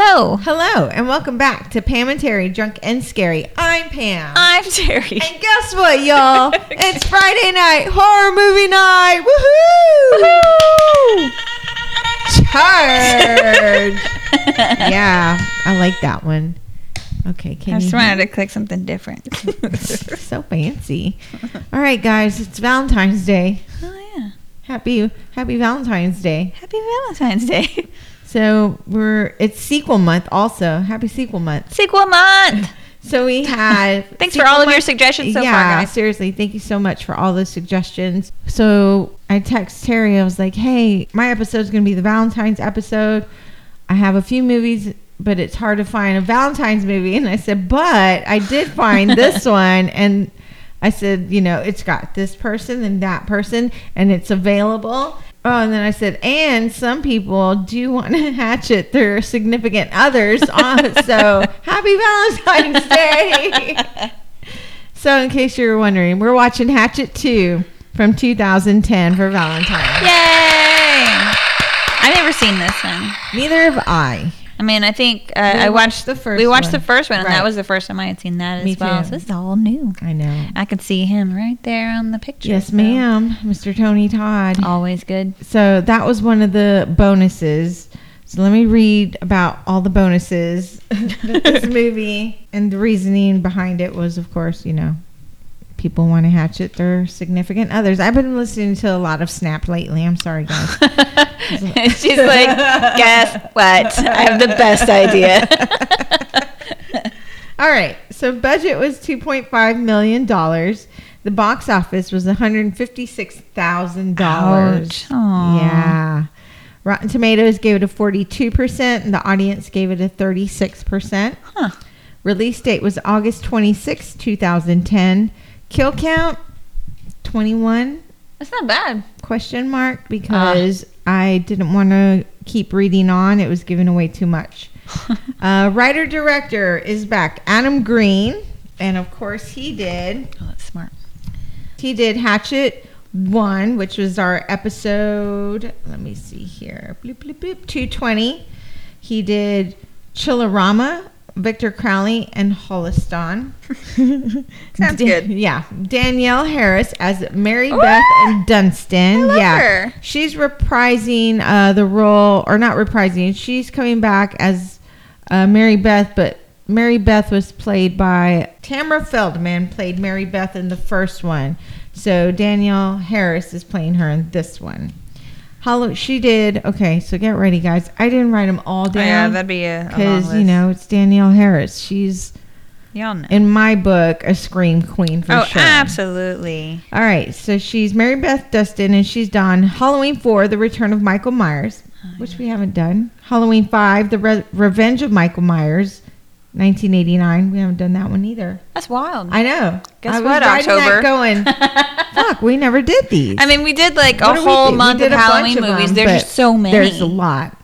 Hello. Hello, and welcome back to Pam and Teri, Drunk and Scary. I'm Pam. I'm Teri. and guess what, y'all? it's Friday night, horror movie night. Woohoo! Charge! yeah, I like that one. Okay, can I just you? wanted to click something different. so fancy. All right, guys, it's Valentine's Day. oh yeah. Happy Happy Valentine's Day. Happy Valentine's Day. So we're it's sequel month also. Happy sequel month. Sequel month. So we had Thanks for all of your suggestions so yeah, far, guys. seriously, thank you so much for all those suggestions. So I text Teri. I was like, "Hey, my episode's going to be the Valentine's episode. I have a few movies, but it's hard to find a Valentine's movie." And I said, "But I did find this one." And I said, "You know, it's got this person and that person, and it's available." Oh, and then I said, and some people do want to hatchet their significant others. On, uh, so happy Valentine's Day. So, in case you were wondering, we're watching Hatchet 2 from 2010 for Valentine's. Yay! I've never seen this one. Neither have I. I mean, I think uh, I watched the first We watched one. the first one, and Right. that was the first time I had seen that Me as well. too. So this is all new. I know. I could see him right there on the picture. Yes, so ma'am. Mr. Tony Todd. Always good. So, that was one of the bonuses. So, let me read about all the bonuses that this movie and the reasoning behind it was, of course, you know, people want to hatchet their significant others. I've been listening to a lot of Snap lately. I'm sorry, guys. She's like, guess what? I have the best idea. All right. So budget was two point five million dollars. The box office was one hundred fifty six thousand dollars. Yeah. Rotten Tomatoes gave it a forty two percent, and the audience gave it a thirty six percent. Huh. Release date was August twenty sixth, two thousand ten. Kill count twenty one That's not bad. question mark because I didn't want to keep reading on. It was giving away too much. uh, writer director is back, Adam Green, and of course he did. Oh, that's smart. He did Hatchet One, which was our episode. Let me see here, bloop bloop bloop, two twenty. He did Chillerama, Victor Crowley, and Holliston. Sounds good. Yeah, Danielle Harris as Mary? Beth and Dunstan. I love yeah, her. she's reprising uh, the role, or not reprising. She's coming back as uh, Mary Beth, but Mary Beth was played by Tamara Feldman. Played Mary Beth in the first one, so Danielle Harris is playing her in this one. Hollow, she did. Okay, so get ready, guys. I didn't write them all Oh, yeah, down that'd be a, because you know it's Danielle Harris. She's y'all know. in my book a scream queen for oh, sure. absolutely. All right, so she's Mary Beth Dustin, and she's done Halloween 4, The Return of Michael Myers, oh, which we haven't done. Halloween 5, The Re- Revenge of Michael Myers, 1989. We haven't done that one either. That's wild. I know. Guess I what, October? That going, fuck, we never did these. I mean, we did like What a whole month of Halloween of movies. them, There's just so many. There's a lot.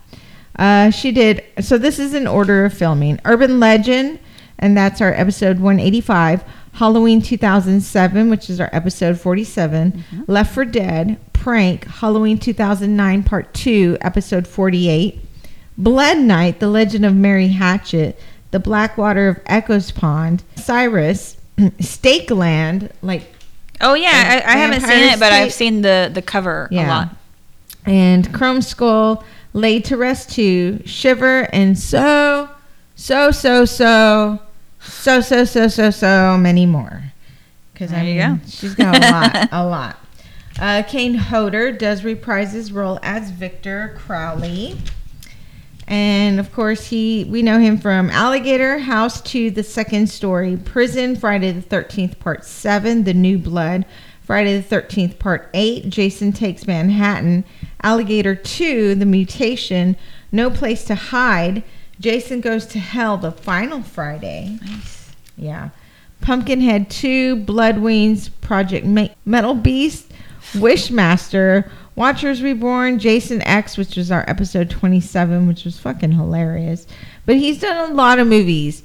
Uh, she did. So this is an order of filming. Urban Legend, and that's our episode 185. Halloween 2007, which is our episode 47. Mm-hmm. Left for Dead, Prank, Halloween 2009, Part 2, episode 48. Blood Night, The Legend of Mary Hatchet, The Blackwater of Echoes Pond, Cyrus, Stakeland, like Oh yeah, I, I haven't seen it, but I've seen the the cover a Yeah. lot. and Chrome Skull, Laid to Rest 2, Shiver, and so, so, so, so, so, so, so, so, so many more. Because I There you mean, go. she's got a lot, a lot. Uh, Kane Hodder does reprise his role as Victor Crowley. And of course, he we know him from Alligator House to The Second Story, Prison, Friday the 13th, Part 7, The New Blood, Friday the 13th, Part 8, Jason Takes Manhattan, Alligator 2, The Mutation, No Place to Hide, Jason Goes to Hell, The Final Friday. Nice. Yeah. Pumpkinhead 2, Blood Wings, Project Ma- Metal Beast, Wishmaster, Watchers Reborn, Jason X, which was our episode 27, which was fucking hilarious. But he's done a lot of movies,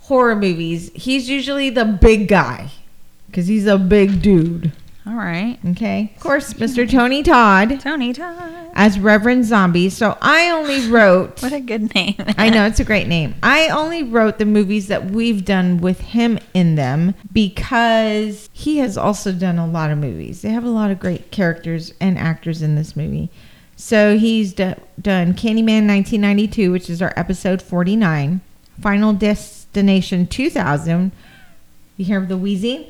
horror movies. He's usually the big guy because he's a big dude. All right. Okay. Of course, Mr. Tony Todd Tony Todd. as Reverend Zombie. So I only wrote. What a good name. I know it's a great name. I only wrote the movies that we've done with him in them because he has also done a lot of movies. They have a lot of great characters and actors in this movie. So he's d- done Candyman 1992, which is our episode 49, Final Destination 2000. You hear the wheezing?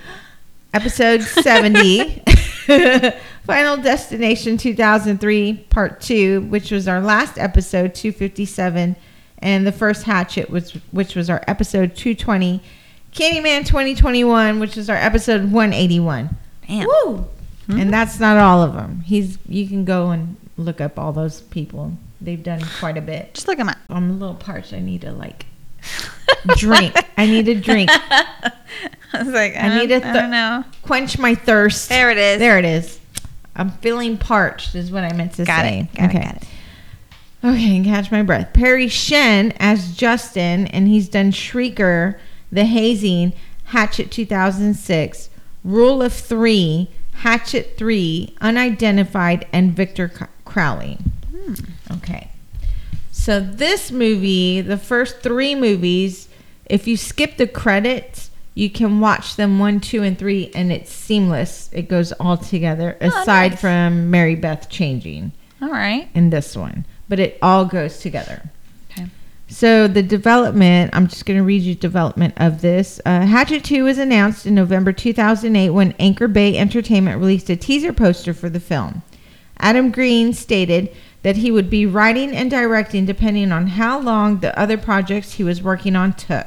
Episode 70. Final Destination 2003, Part 2, which was our last episode, 257. And the first Hatchet, which, which was our episode 220. Candyman 2021, which is our episode 181. Damn. Woo! Mm-hmm. And that's not all of them. He's you can go and look up all those people. They've done quite a bit. Just look at my. I'm a little parched. I need to like drink. I need a drink. I was like, I, I need a I th- don't know. Quench my thirst. There it is. There it is. I'm feeling parched. Is what I meant to Got say. it. Got okay. it. Got it. Okay, catch my breath. Perry Shen as Justin, and he's done Shrieker, The Hazing, Hatchet 2006, Rule of Three, Hatchet 3, Unidentified, and Victor Crowley. Hmm. Okay. So this movie, the first three movies, if you skip the credits, you can watch them one, two, and three, and it's seamless. It goes all together, Oh, aside nice. from Mary Beth changing All right. in this one, but it all goes together. Okay. So the development, I'm just going to read you development of this. Uh, Hatchet 2 was announced in November 2008 when Anchor Bay Entertainment released a teaser poster for the film. Adam Green stated that he would be writing and directing depending on how long the other projects he was working on took.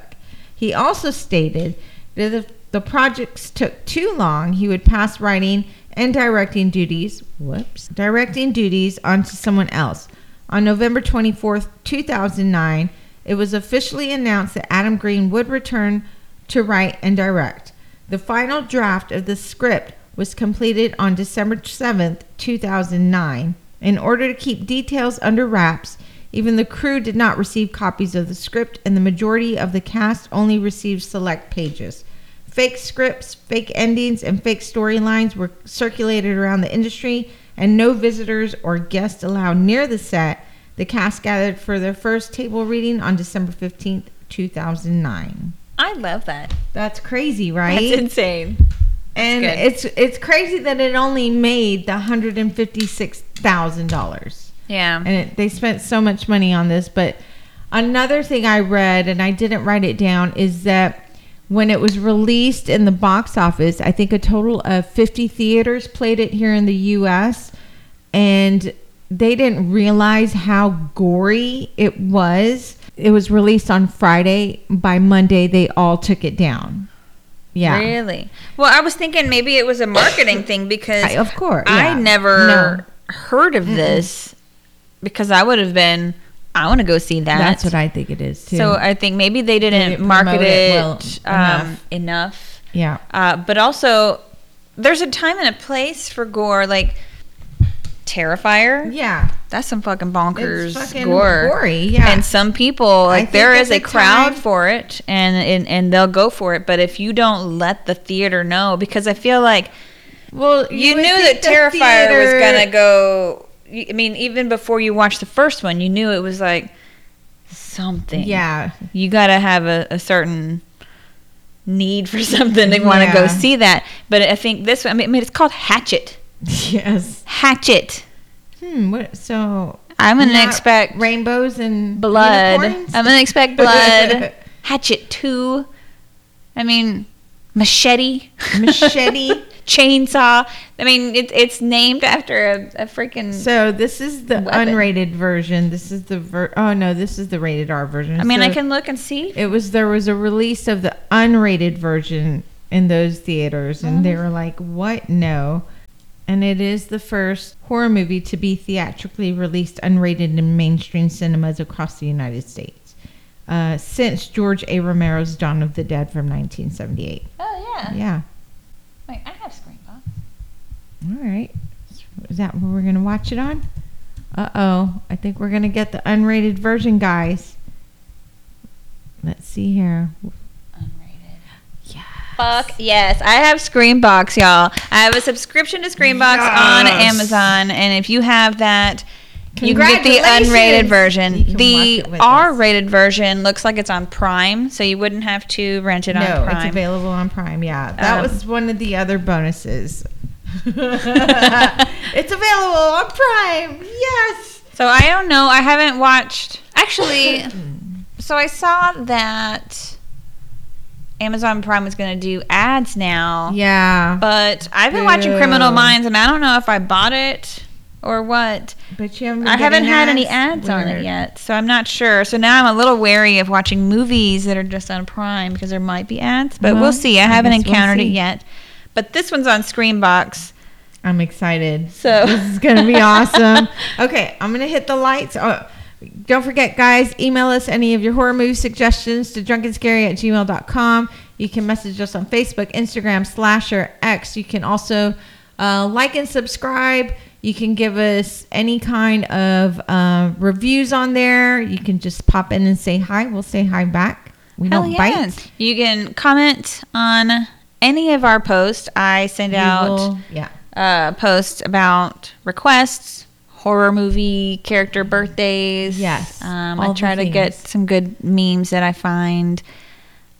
He also stated that if the projects took too long, he would pass writing and directing duties, whoops, directing duties onto someone else. On November 24th, 2009, it was officially announced that Adam Green would return to write and direct. The final draft of the script was completed on December 7th, 2009. In order to keep details under wraps, even the crew did not receive copies of the script, and the majority of the cast only received select pages. Fake scripts, fake endings, and fake storylines were circulated around the industry, and no visitors or guests allowed near the set. The cast gathered for their first table reading on December 15th, 2009. I love that. That's crazy, right? That's insane. And good. it's it's crazy that it only made the hundred and fifty six thousand dollars, Yeah. and it, they spent so much money on this. But another thing I read, and I didn't write it down, is that when it was released in the box office, I think a total of fifty theaters played it here in the U.S. and they didn't realize how gory it was. It was released on Friday. By Monday, they all took it down. Yeah. Really? Well, I was thinking maybe it was a marketing thing because I- of course, I never No. heard of this because I would have been. I want to go see that. That's what I think it is too. So I think maybe they didn't, didn't market it, it well um, enough. enough. yeah. Uh, but also, there's a time and a place for gore. Like Terrifier, Yeah. that's some fucking bonkers It's fucking gore. gory. Yeah. And some people like there is a crowd time- for it, and, and and they'll go for it. But if you don't let the theater know, because I feel like well, you, would knew that the Terrifier was gonna go. I mean, even before you watched the first one, you knew it was like something. Yeah. you got to have a, a certain need for something to want to go see that. But I think this one. I mean, it's called Hatchet. Yes. Hatchet. Hmm. What? So I'm gonna expect rainbows and blood. unicorns? I'm gonna expect blood. Hatchet two. I mean, machete, machete. chainsaw. I mean, it, it's named after a, a freaking. So this is the Weapon. unrated version. This is the ver- oh no, this is the rated R version. I mean, I can look and see. It was there was a release of the unrated version in those theaters, and Oh. they were like, "What? No." And it is the first horror movie to be theatrically released unrated in mainstream cinemas across the United States uh, since George A. Romero's Dawn of the Dead from 1978. Oh yeah. Yeah. Wait, I have Screambox. All right. Is that what we're gonna watch it on? Uh oh. I think we're gonna get the unrated version, guys. Let's see here. Fuck yes, I have Screambox, y'all. I have a subscription to Screambox on Amazon, and if you have that, you can get the unrated version. The it with us. R-rated version looks like it's on Prime, so you wouldn't have to rent it on No, Prime. it's available on Prime. Yeah, that Um, was one of the other bonuses. it's available on Prime. Yes. So I don't know. I haven't watched. Actually, so I saw that Amazon Prime was going to do ads now. Yeah, But I've been watching Criminal. Minds, and I don't know if I bought it or what. but you haven't. I haven't had any ads on it yet, so I'm not sure. So now I'm a little wary of watching movies that are just on Prime because there might be ads. But Well, we'll see. I, I haven't guess we'll encountered it yet. But this one's on Screambox. I'm excited. So- this is gonna be awesome. Okay, I'm gonna hit the lights. Oh, don't forget, guys, email us any of your horror movie suggestions to drunkandscary at gmail.com. You can message us on Facebook, Instagram, Slasher, X. You can also uh, like and subscribe. You can give us any kind of uh, reviews on there. You can just pop in and say hi. We'll say hi back. We Hell don't yeah. bite. You can comment on any of our posts. I send We out will- yeah. uh, posts about requests, horror movie character birthdays. Yes, Um, I try to get some good memes that I find.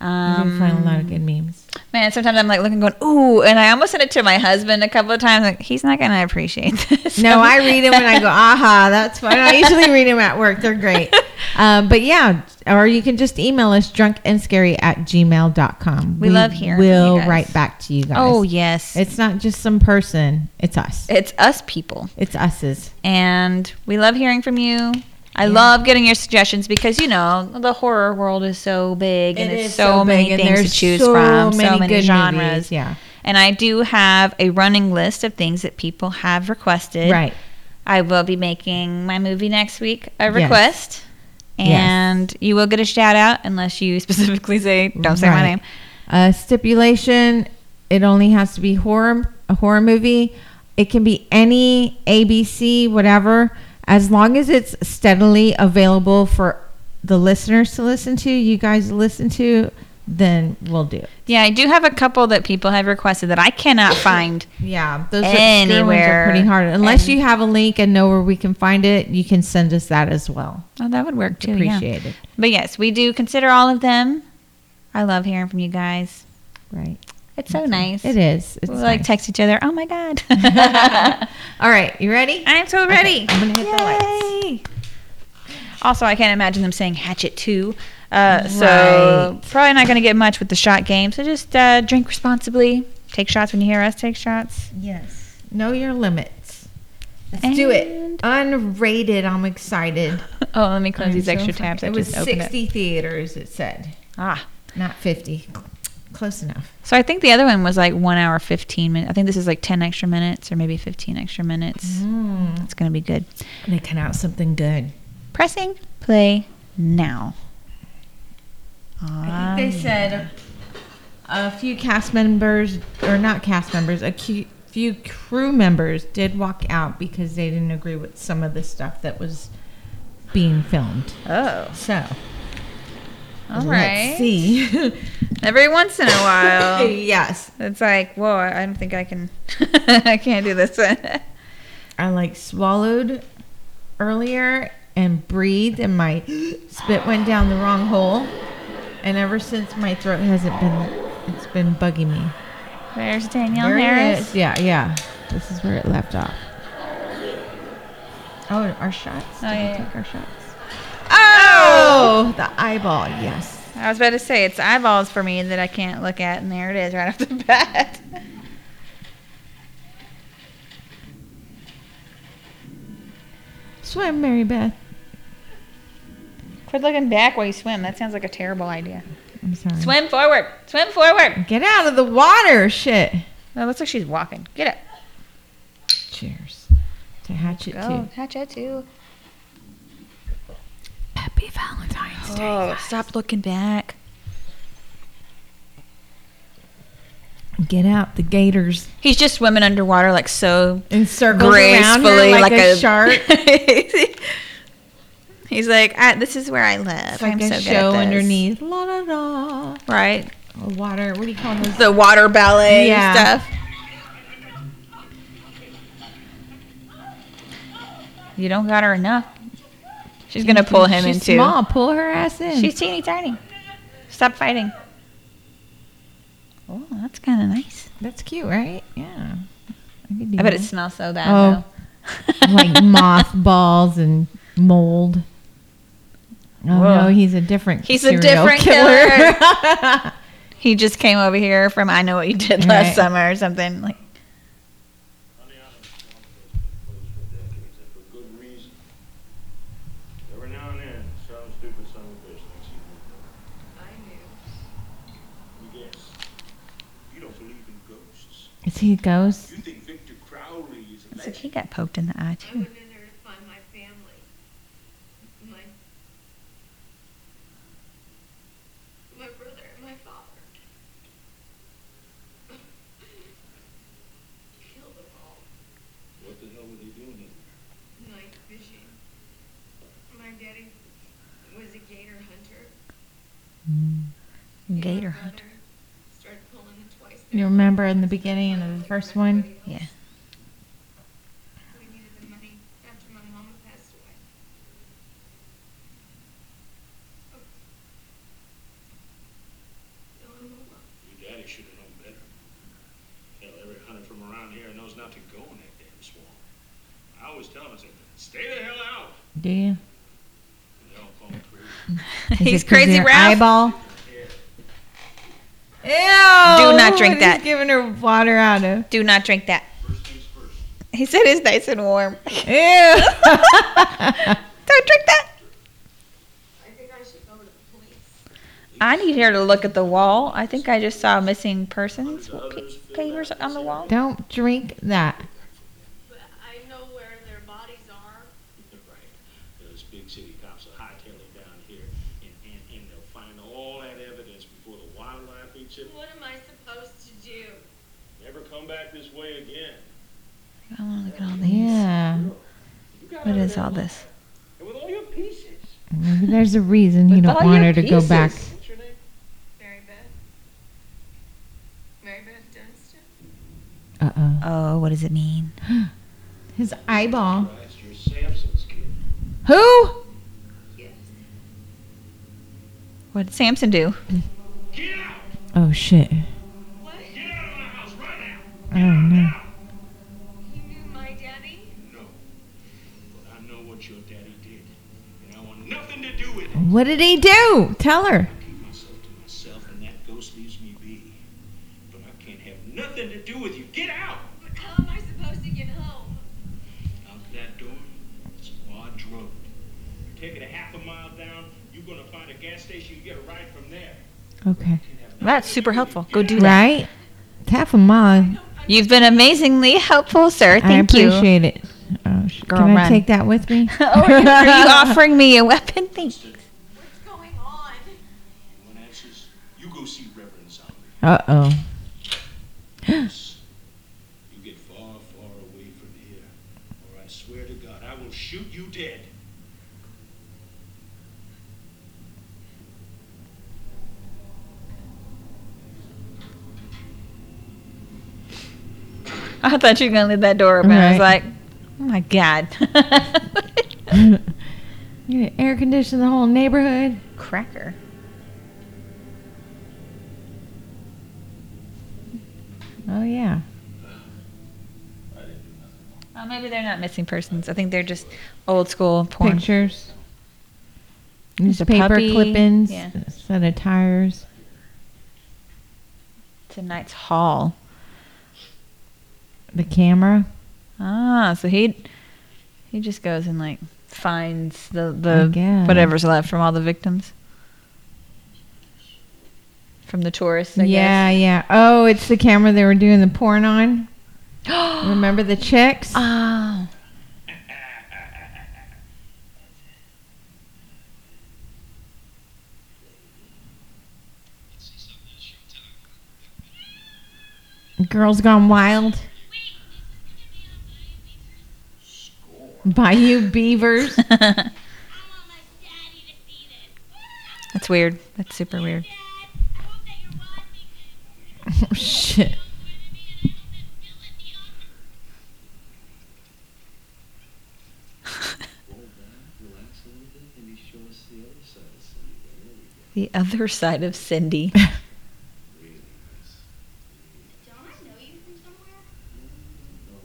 Um, did find a lot of good memes. Man, sometimes I'm like looking, going, ooh, and I almost sent it to my husband a couple of times. Like, he's not gonna appreciate this. No, I read them and I go, aha, that's fine. I usually read them at work. They're great. Um, but yeah, or you can just email us drunkandscary at gmail.com. We love hearing from you We'll write back to you guys. Oh yes, It's not just some person, it's us. it's us people, It's us's. and we love hearing from you. I Yeah. love getting your suggestions because you know the horror world is so big and It it's is so, many things to choose so from, so many good genres. movies, Yeah. And I do have a running list of things that people have requested. Right. I will be making my movie next week a request. Yes. And you will get a shout out unless you specifically say, don't say my name. Uh, stipulation: It only has to be horror, a horror movie. It can be any ABC, whatever, as long as it's steadily available for the listeners to listen to. You guys to listen to, then we'll do it. Yeah, I do have a couple that people have requested that I cannot find. Yeah, those Anywhere. are pretty hard. Unless And- you have a link and know where we can find it, you can send us that as well. Oh, that would work too. yeah. Appreciate it. But yes, we do consider all of them. I love hearing from you guys. Right. It's so nice. It is. It's we like text each other. Oh my god. All right, you ready? I'm so Okay, ready. I'm gonna hit the lights. Also, I can't imagine them saying Hatchet 2. Uh, So, Right. probably not going to get much with the shot game. So, just uh, drink responsibly. Take shots when you hear us take shots. Yes. Know your limits. Let's do it. Unrated. I'm excited. Oh, let me close I'm these so extra tabs. I It was just opened 60 theaters, it said. Ah. Not 50. Close enough. So, I think the other one was like 1 hour 15 minutes. I think this is like 10 extra minutes or maybe 15 extra minutes. Mm. It's going to be good. They cut out something good. Pressing play now. I think they ah, said a few cast members, or not cast members, a few crew members did walk out because they didn't agree with some of the stuff that was being filmed. Oh. So, All let's see. Every once in a while. yes. It's like, whoa, I don't think I can. I can't do this. one. I like swallowed earlier and breathed, and my spit went down the wrong hole. And ever since, my throat hasn't been. It's been bugging me. There's Danielle There it Harris. is. Yeah, yeah. This is where it left off. Oh, our shots. Oh, Did Oh, we yeah, take our shots? Oh! Oh, the eyeball. Yes. I was about to say it's eyeballs for me that I can't look at, and there it is right off the bat. Swim, Mary Beth. Quit looking back while you swim. That sounds like a terrible idea. I'm sorry. Swim forward. Swim forward. Get out of the water. Shit. It looks like she's walking. Get it. Cheers. To Hatchet Go. too. Catch it too. Happy Valentine's Day. Oh, stop looking back. Get out the gators He's just swimming underwater like so and circles around her gracefully, like, like, a, shark. He's like, "This is where I live. It's like I'm a so good show at this." underneath. La la la. Right. Water. What do you call those? The water ballet Yeah. stuff. You don't got her enough. She's gonna pull him She's into. small. Pull her ass in. She's teeny tiny. Stop fighting. Oh, that's kind of nice. That's cute, right? Yeah. I, could do I bet it smells so bad Oh. though. like mothballs and mold. Oh Whoa. no, he's a different. He's a different killer. he just came over here from I know what you did last Right. summer or something. Like Honey Island's one of those been closed for decades, and for good reason. Every now and then, some stupid son of a bitch thinks he knows I knew. better. You guess. You don't believe in ghosts. Is he a ghost? You think Victor Crowley is a looks like he got poked in the eye too. went in there to find my family. My my brother and my father. Killed them all. What the hell were they doing in there? Night fishing. My daddy was a gator hunter. and my Gator brother hunter. Started pulling the twice. You remember in the beginning of the first one? Yeah. We needed the money after my mama passed away. Illinois. Your daddy should have known better. Hell, every hunter from around here knows not to go in that damn swamp. I always tell him, I say, stay the hell out. Do you? And they all call me crazy. Is He's crazy your Ralph. Eyeball. Ew! Do not drink that. He's giving her water out of. Do not drink that. First first. He said it's nice and warm. Ew! Don't drink that. I think I should go to the police. I need her to look at the wall. I think I just saw missing persons pa- papers on the wall. Don't drink that. But I know where their bodies are. Right. Those big city cops will hightail it down here, and, and, and they'll find all that evidence before the wildlife eats it. What am I supposed to do? Never come back this way again. I want to look at all these. Yeah. What is all this? With all your pieces. Maybe there's a reason you With don't all want your her to go pieces. back. What's your name? Mary Beth? Mary Beth Dunstan? Uh oh. Oh, what does it mean? His eyeball. Christ, you're Samson's kid. Who? Yes. What did Samson do? Get out! Oh shit. What? Get out of my house right now! Oh no. What your daddy did. And I want nothing to do with it. What did he do? Tell her. keep myself to myself, and that ghost leaves me be. But I can't have nothing to do with you. Get out! But how am I supposed to get home? Out that door, it's Lodge Road. You take it a half a mile down, you're gonna find a gas station. You get a ride from there. Okay. Can't have nothing That's super helpful. Go do out. that. Right? Half a mile. You've been amazingly helpful, sir. Thank I you. appreciate it. Sh- Girl, can I run. take that with me? oh, are you, are you offering me a weapon? Thanks. What's going on? One answers, you go see Reverend Zombie. Uh oh. Yes. You get far, far away from here, or I swear to God, I will shoot you dead. I thought you were gonna leave that door open. I was like, oh my god. You gonna air condition the whole neighborhood? Cracker. Oh yeah. Oh, maybe they're not missing persons. I think they're just old school porn. Pictures. Newspaper clippings. Yeah. Set of tires. Tonight's haul. The camera. Ah, so he he just goes and like finds the the guess. whatever's left from all the victims from the tourists. I yeah, yeah. Oh, it's the camera they were doing the porn on. Remember the chicks? Oh. Girls Gone Wild. Bayou Beavers. That's weird. That's super weird. Oh, shit. Relax a little bit. Maybe show us the other side of Cindy. There we go. The other side of Cindy. Really nice. Don't I know you from somewhere? No,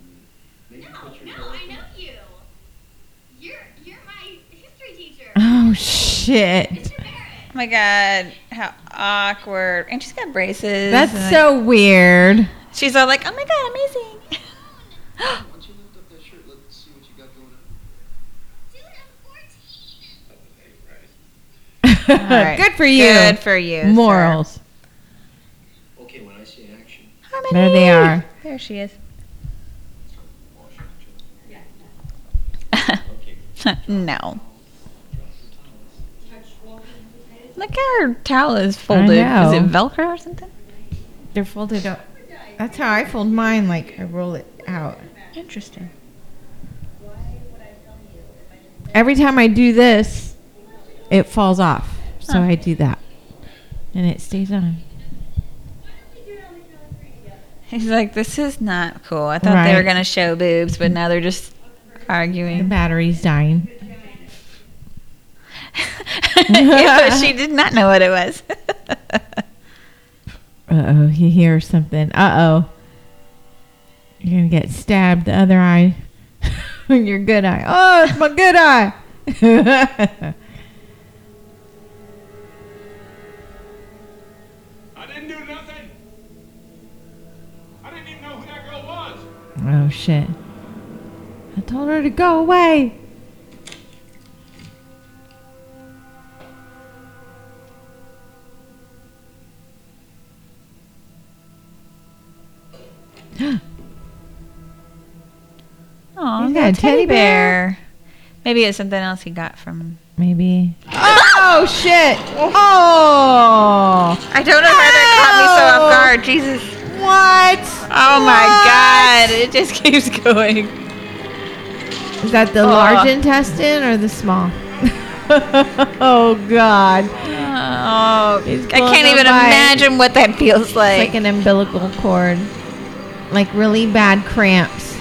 maybe No, put your no, hair I know up. you. You're you're my history teacher. Oh, shit. Oh my god, how awkward. And she's got braces. That's and, like, so weird. She's all like, oh my god, amazing. Why you lift up that shirt? Let's see what you got going on. Dude, I'm 14. Hey, right. Good for you. Good for you. sir. Morals. Okay, when I say action, How many? There they are. There she is. wash action. Okay, no. Look how her towel is folded. Is it Velcro or something? They're folded up. That's how I fold mine. Like I roll it out. Interesting. Every time I do this, it falls off. So Huh. I do that, and it stays on. He's like, this is not cool. I thought they were gonna show boobs, but now they're just arguing. The battery's dying. Yeah, she did not know what it was. Uh oh, he hears something. Uh oh. You're gonna get stabbed the other eye. Your good eye. Oh, it's my good eye. I didn't do nothing. I didn't even know who that girl was. oh shit. I told her to go away. Oh, He's got a teddy bear. Maybe it's something else he got from. Maybe. Oh shit! Oh! I don't know why that caught me so off guard. Jesus. What? Oh my God! It just keeps going. Is that the Oh. large intestine or the small? oh god! Oh, I can't even imagine what that feels It's like. like an umbilical cord, like really bad cramps.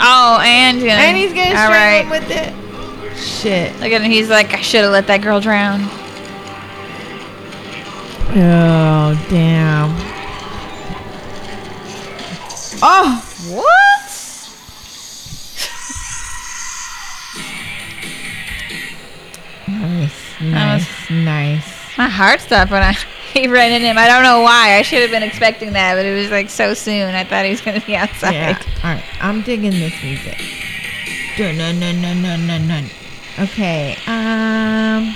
oh, and yeah. And he's gonna All strangle right. him with it. Shit. Look at him. He's like, I should have let that girl drown. Oh damn. Oh. What? Nice, nice, nice. My heart stopped when I he ran in him. I don't know why. I should have been expecting that, but it was like so soon. I thought he was gonna be outside. Yeah. All right. I'm digging this music. Dun, dun, dun, dun, dun, dun, dun. Okay. Um.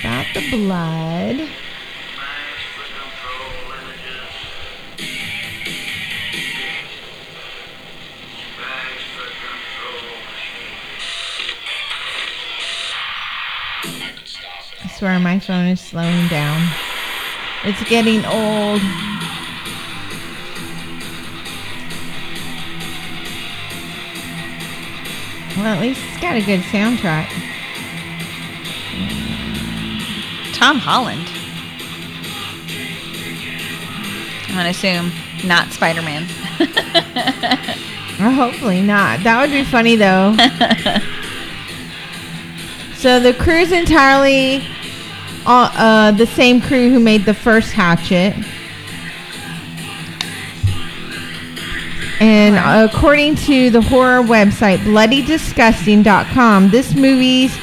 About the blood. Swear my phone is slowing down. It's getting old. Well, at least it's got a good soundtrack. Tom Holland. I'm gonna assume not Spider Man. Or hopefully not. That would be funny though. so the crew's entirely uh, uh, the same crew who made the first Hatchet. And according to the horror website bloodydisgusting.com, this movie's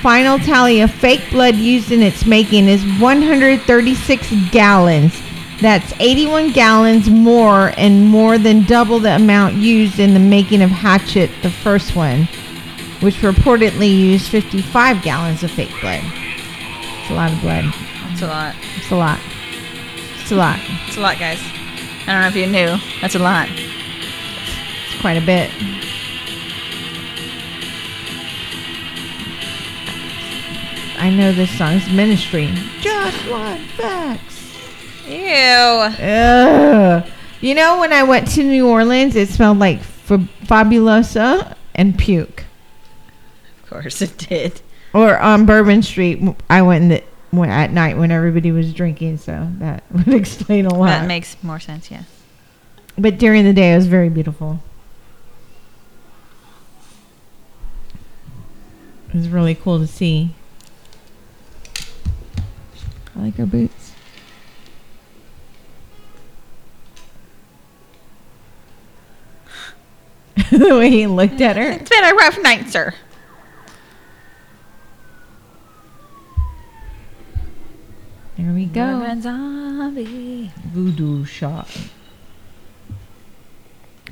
final tally of fake blood used in its making is 136 gallons. That's 81 gallons more and more than double the amount used in the making of Hatchet, the first one, which reportedly used 55 gallons of fake blood. It's a lot of blood. That's a lot. It's a lot. It's a lot. It's a lot, guys. I don't know if you knew. That's a lot. It's quite a bit. I know this song's ministry. Just one facts. Ew. Ugh. You know, when I went to New Orleans, it smelled like f- Fabuloso and puke. Of course it did. Or on Bourbon Street, I went in the when, at night when everybody was drinking. So that would explain a lot. That makes more sense. Yeah. but during the day, it was very beautiful. It was really cool to see. I like her boots. the way he looked at her. It's been a rough night, sir. There we go. Urban zombie. Voodoo shot.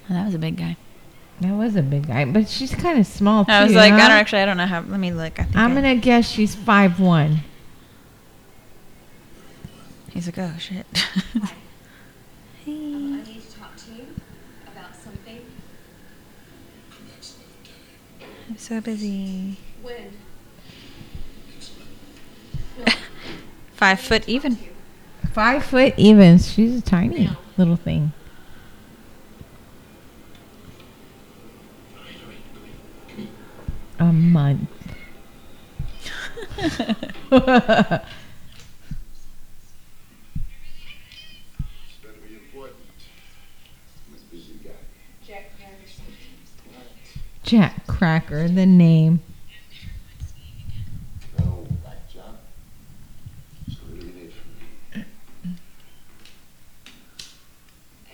Oh, that was a big guy. That was a big guy, but she's kind of small too. I was like, I don't actually, I don't know how. Let me look. I think I'm I- gonna guess she's five one. He's like, oh shit. Hey I need to talk to you about something. I'm so busy. When? Five foot even. Five foot even. She's a tiny little thing. A month. Jack Cracker, the name. No, back job. So what do you need from me?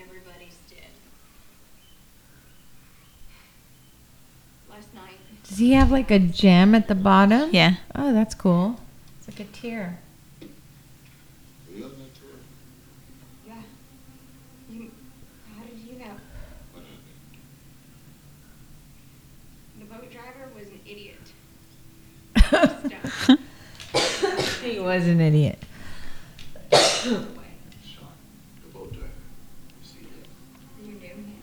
Everybody's dead. Last night, Does he have like a gem at the bottom? Yeah. Oh, that's cool. It's like a tear. Were you on that tour? yeah. You, how did you know? The boat driver was an idiot. he was an idiot. Sean, the boat driver. You see him? You knew him.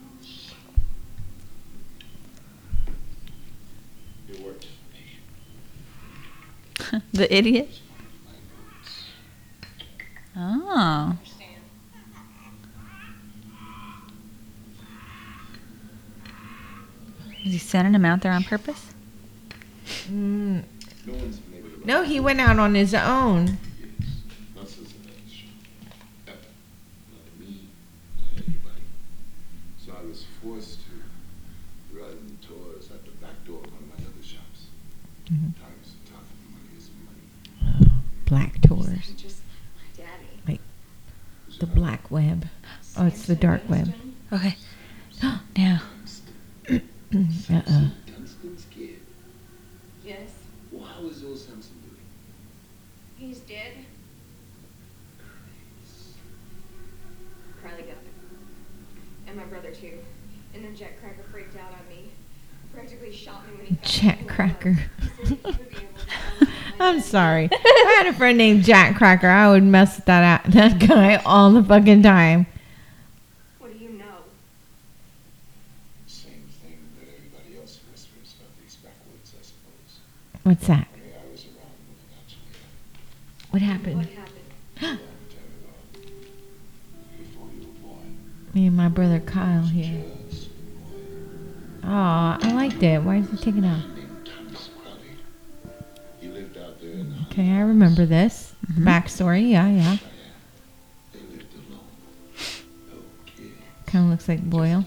He works for me. The idiot. Oh. Is he sending him out there on purpose? Mm, no, he went out on his own. Yes. Not since the night show. Ever. Not me, not anybody. So I was forced to run tours at the back door of one of my other shops. Mhm. Times are tough and money is money. Black tours. He's just my daddy. Who's The that? black web. Oh, it's the dark web. Okay. now. Uh-uh. Dunstan's kid. Yes. Well, how is old Samson doing? He's dead. Crowley got him. And my brother too. And then Jack Cracker freaked out on me. Practically shot me when he found out Jack who I was. Cracker. He said he would be able to tell me my I'm dad. Sorry. I had a friend named Jack Cracker. I would mess with that a- that guy all the fucking time. What do you know? Same thing that everybody else whispers about these backwoods, I suppose. What's that? Only I was around when it happened. What What happened? happened? Long time ago. Before you were born. Me and my brother Kyle here. Just Oh, I liked it. Why is he taking out? Okay, I remember this mm-hmm. backstory. Yeah, yeah. Cheyenne. They lived alone. No kids. Kind of looks like Boyle.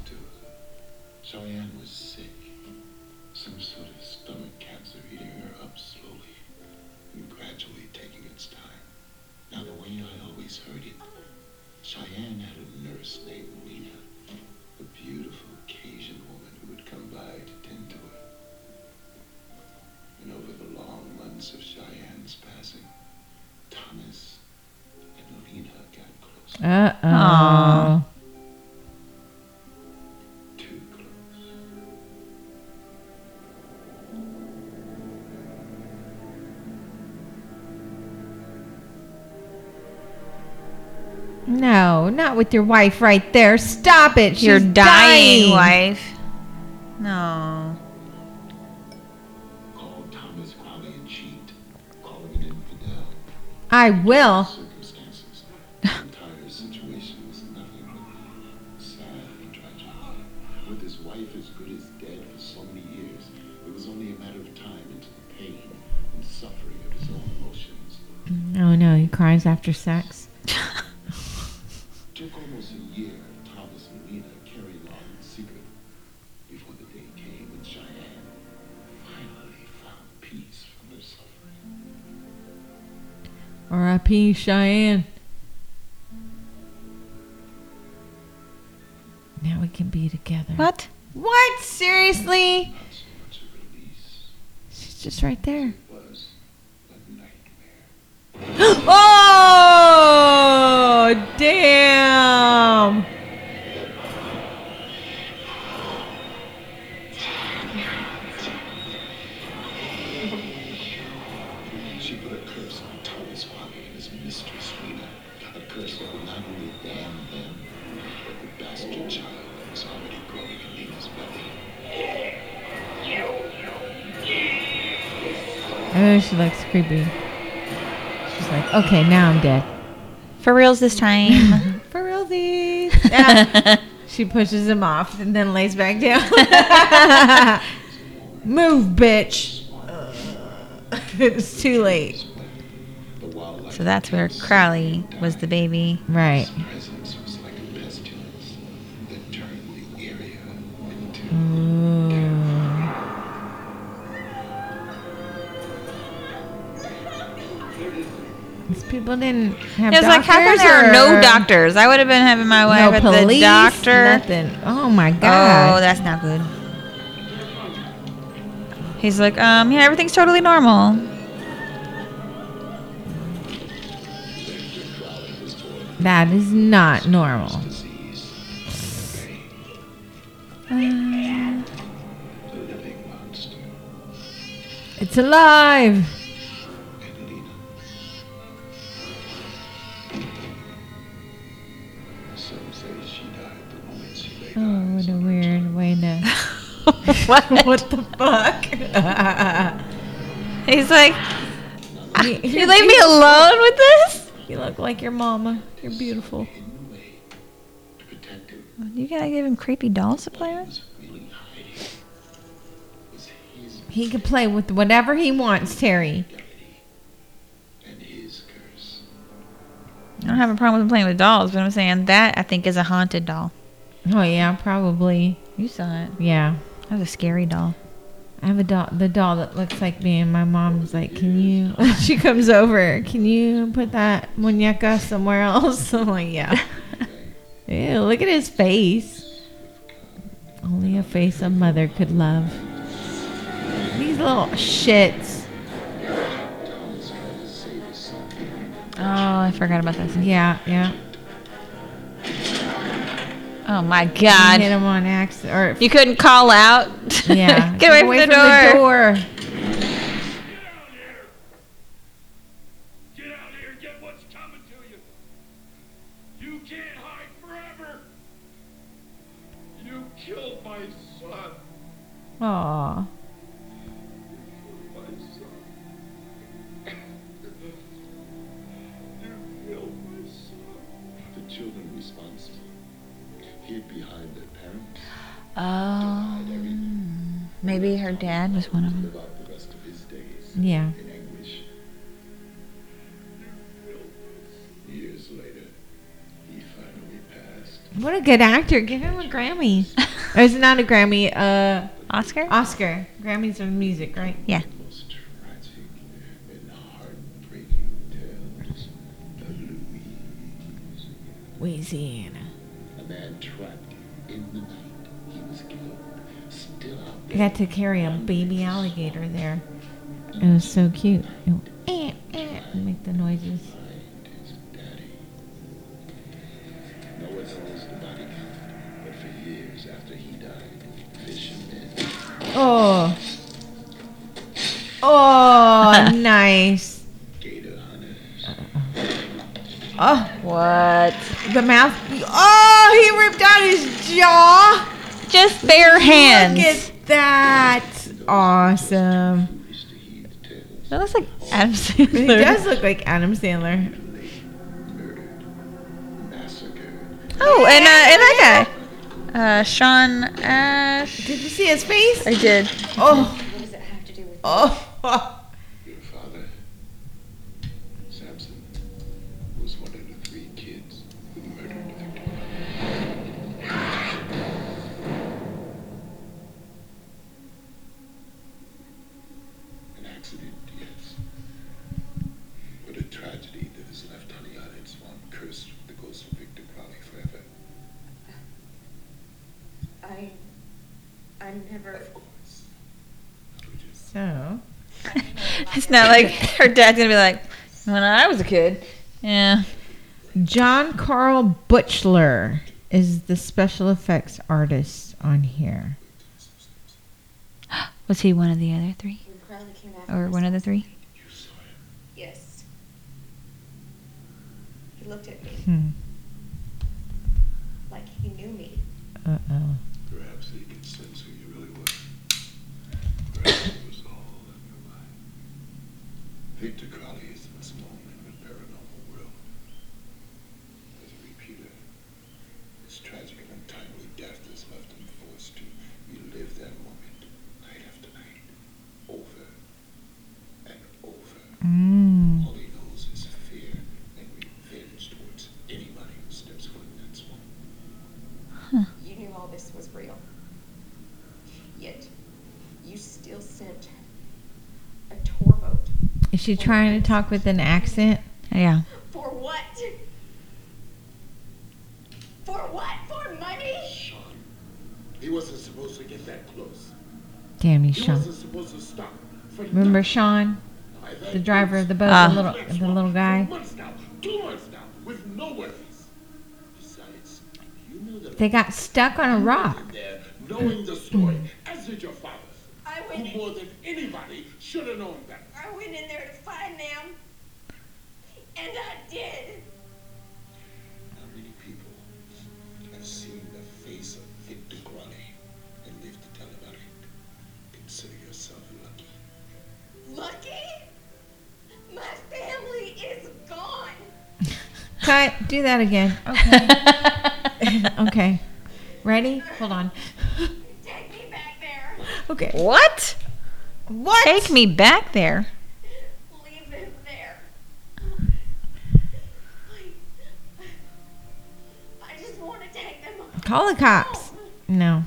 Uh oh. Aw. Too close. No, not with your wife right there. Stop it. She's Your dying, dying wife. No. Call Thomas own no, he cries after sex. Took almost a year Thomas and Lena carrying on in secret before the day came when Cheyenne finally found peace from her suffering. R.I.P. Cheyenne. Now we can be together. What? What? Seriously? Not so much a release She's just right there. Was a nightmare. oh, damn. She put a curse on Thomas Wally and his mistress Lena. A curse that would not only damn them, but the bastard child that was already growing in Lena's belly. Oh, she looks creepy. Okay, now I'm dead. For reals this time. For realsies. She pushes him off and then lays back down. Move, bitch. Uh, it's too late. So that's where Crowley was the baby. Right. People didn't have It was like, how come there are no doctors? I would have been having my wife no at police, the doctor. Nothing. Oh my god. Oh, that's not good. He's like, um, yeah, everything's totally normal. that is not normal. Uh, A living monster. It's alive. what? what the fuck? He's like, you, you leave me alone with this? You look like your mama. You're beautiful. hidden away to protect him. You gotta give him creepy dolls to play He with? was really hiding. Was his He can play with whatever he wants, Terry. identity and his curse. I don't have a problem with him playing with dolls, but I'm saying that I think is a haunted doll. Oh yeah, probably. You saw it. Yeah. That was a scary doll. I have a doll, the doll that looks like me, and my mom's like, "Can you?" She comes over, can you put that muñeca somewhere else? I'm like, "Yeah." Ew, look at his face. Only a face a mother could love. These little shits. Thomas tried to save his son. Oh, I forgot about this. Yeah, yeah. Oh my God! Hit god. him on accident, or You couldn't call out? yeah. Get away, from, the, door. Get out here, Oh. Maybe her dad was one of them. live out the rest of his days Yeah. in anguish. Years later, he finally passed. What a good actor. Give him a Grammy. or is it not a Grammy? Uh, Oscar? Oscar. Grammys are music, right? Yeah. The got to carry a baby alligator there. It was so cute. It would, eh, eh, and make the noises. behind his daddy. No one knows the body count, but for years after he died, fishermen Oh. Oh, nice. gator hunters. Oh, What? the mouth. Oh, he ripped out his jaw. Just bare hands. Look at that. Awesome. used to heed tales That looks like Adam Sandler. He Sandler. does look like Adam Sandler. Oh, and uh, and that guy, uh, Sean Ash. Did you see his face? I did. Oh, What does it have to do with oh. Your father, Samson, It's not like her dad's gonna be like, when I was a kid. Yeah. John Carl Buechler is the special effects artist on here. Was he one of the other three? When Crowley came after Or one of the three? Yes. He looked at me Hmm. like he knew me. Uh oh. Perhaps he could sense who you really were. Perhaps it was all in your mind. Victor Crowley is in this moment in the paranormal world. As a repeater, his tragic and untimely death has left him forced to relive that moment night after night, over and over. Mm. All he knows is fear and revenge towards anybody who steps foot in that swamp. You knew all this was real. Yet, you still sent a tour boat. Is she trying to talk with an accent? Yeah. For what? For what? For money? Sean, he wasn't supposed to get that close. Damn you, He Sean. wasn't supposed to stop. For Remember nothing. Sean, I've had the driver of the boat, Ah. the little, the little guy? For months now, two months now, with no worries. Besides, you knew that They got stuck on a rock. knowing the story, as did your father, I who more than anybody should have known better. I went in there to find them. And I did. Cut. Do that again. Okay. okay. Ready? Hold on. Take me back there. Okay. What? What? Take me back there. Leave them there. I, I just want to take them Call the cops. No.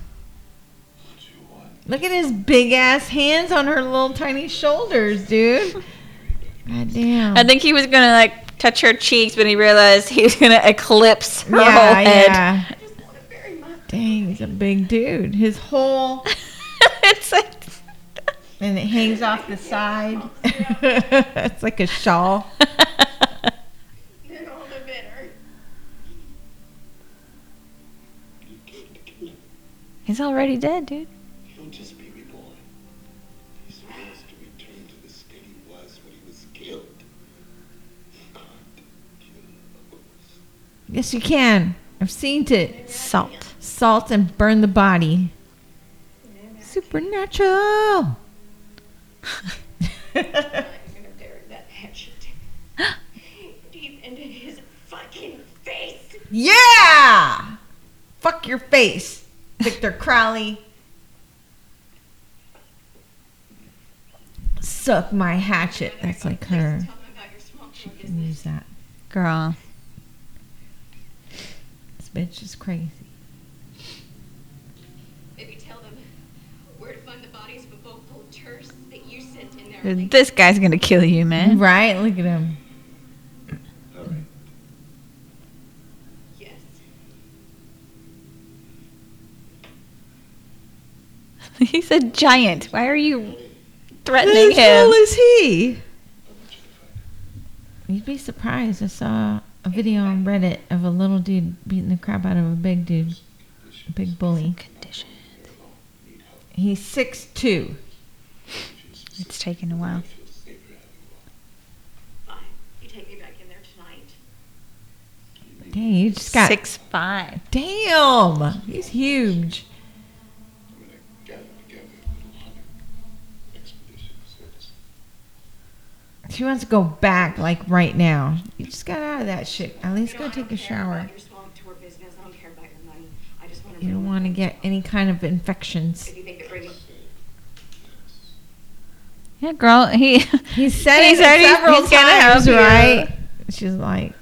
What you want? Look at his big ass hands on her little tiny shoulders, dude. God damn. I think he was gonna like touch her cheeks, but he realized he was gonna eclipse her whole head. yeah. I just want to bury my Dang, he's a big dude. His whole it's like and it hangs off the side. it's like a shawl. then all the better. You can't kill him. he's already dead, dude. Yes, you can. I've seen it. Salt. Salt and burn the body. Supernatural. I'm gonna bury that hatchet deep into his fucking face. yeah. Fuck your face, Victor Crowley. Suck my hatchet. That's like her. Tell him about your small tour Can use that. Girl. This bitch is crazy. Maybe tell them where to find the bodies of both vultures that you sent in there. Like, This guy's gonna kill you, man. Right? Look at him. All right. yes. He's a giant. Why are you Who threatening the hell him? is he? I want you to find You'd be surprised. I saw uh, a video on Reddit of a little dude beating the crap out of a big dude, a big bully. Condition. He's six two. It's taking a while. I feel safer having you Fine. You take me back in there tonight. all. Dang, you just got Six five. Damn, he's huge. I'm gonna gather together a little hunting expedition service. She wants to go back like right now. You just got out of that shit. At least You go know, I take a don't care shower. about tour business. I don't care about your money. I just want to. You don't want to get any kind of infections. If you think that bringing Yeah, girl. He He said He's it already- several he's gonna times, help you. right? She's like,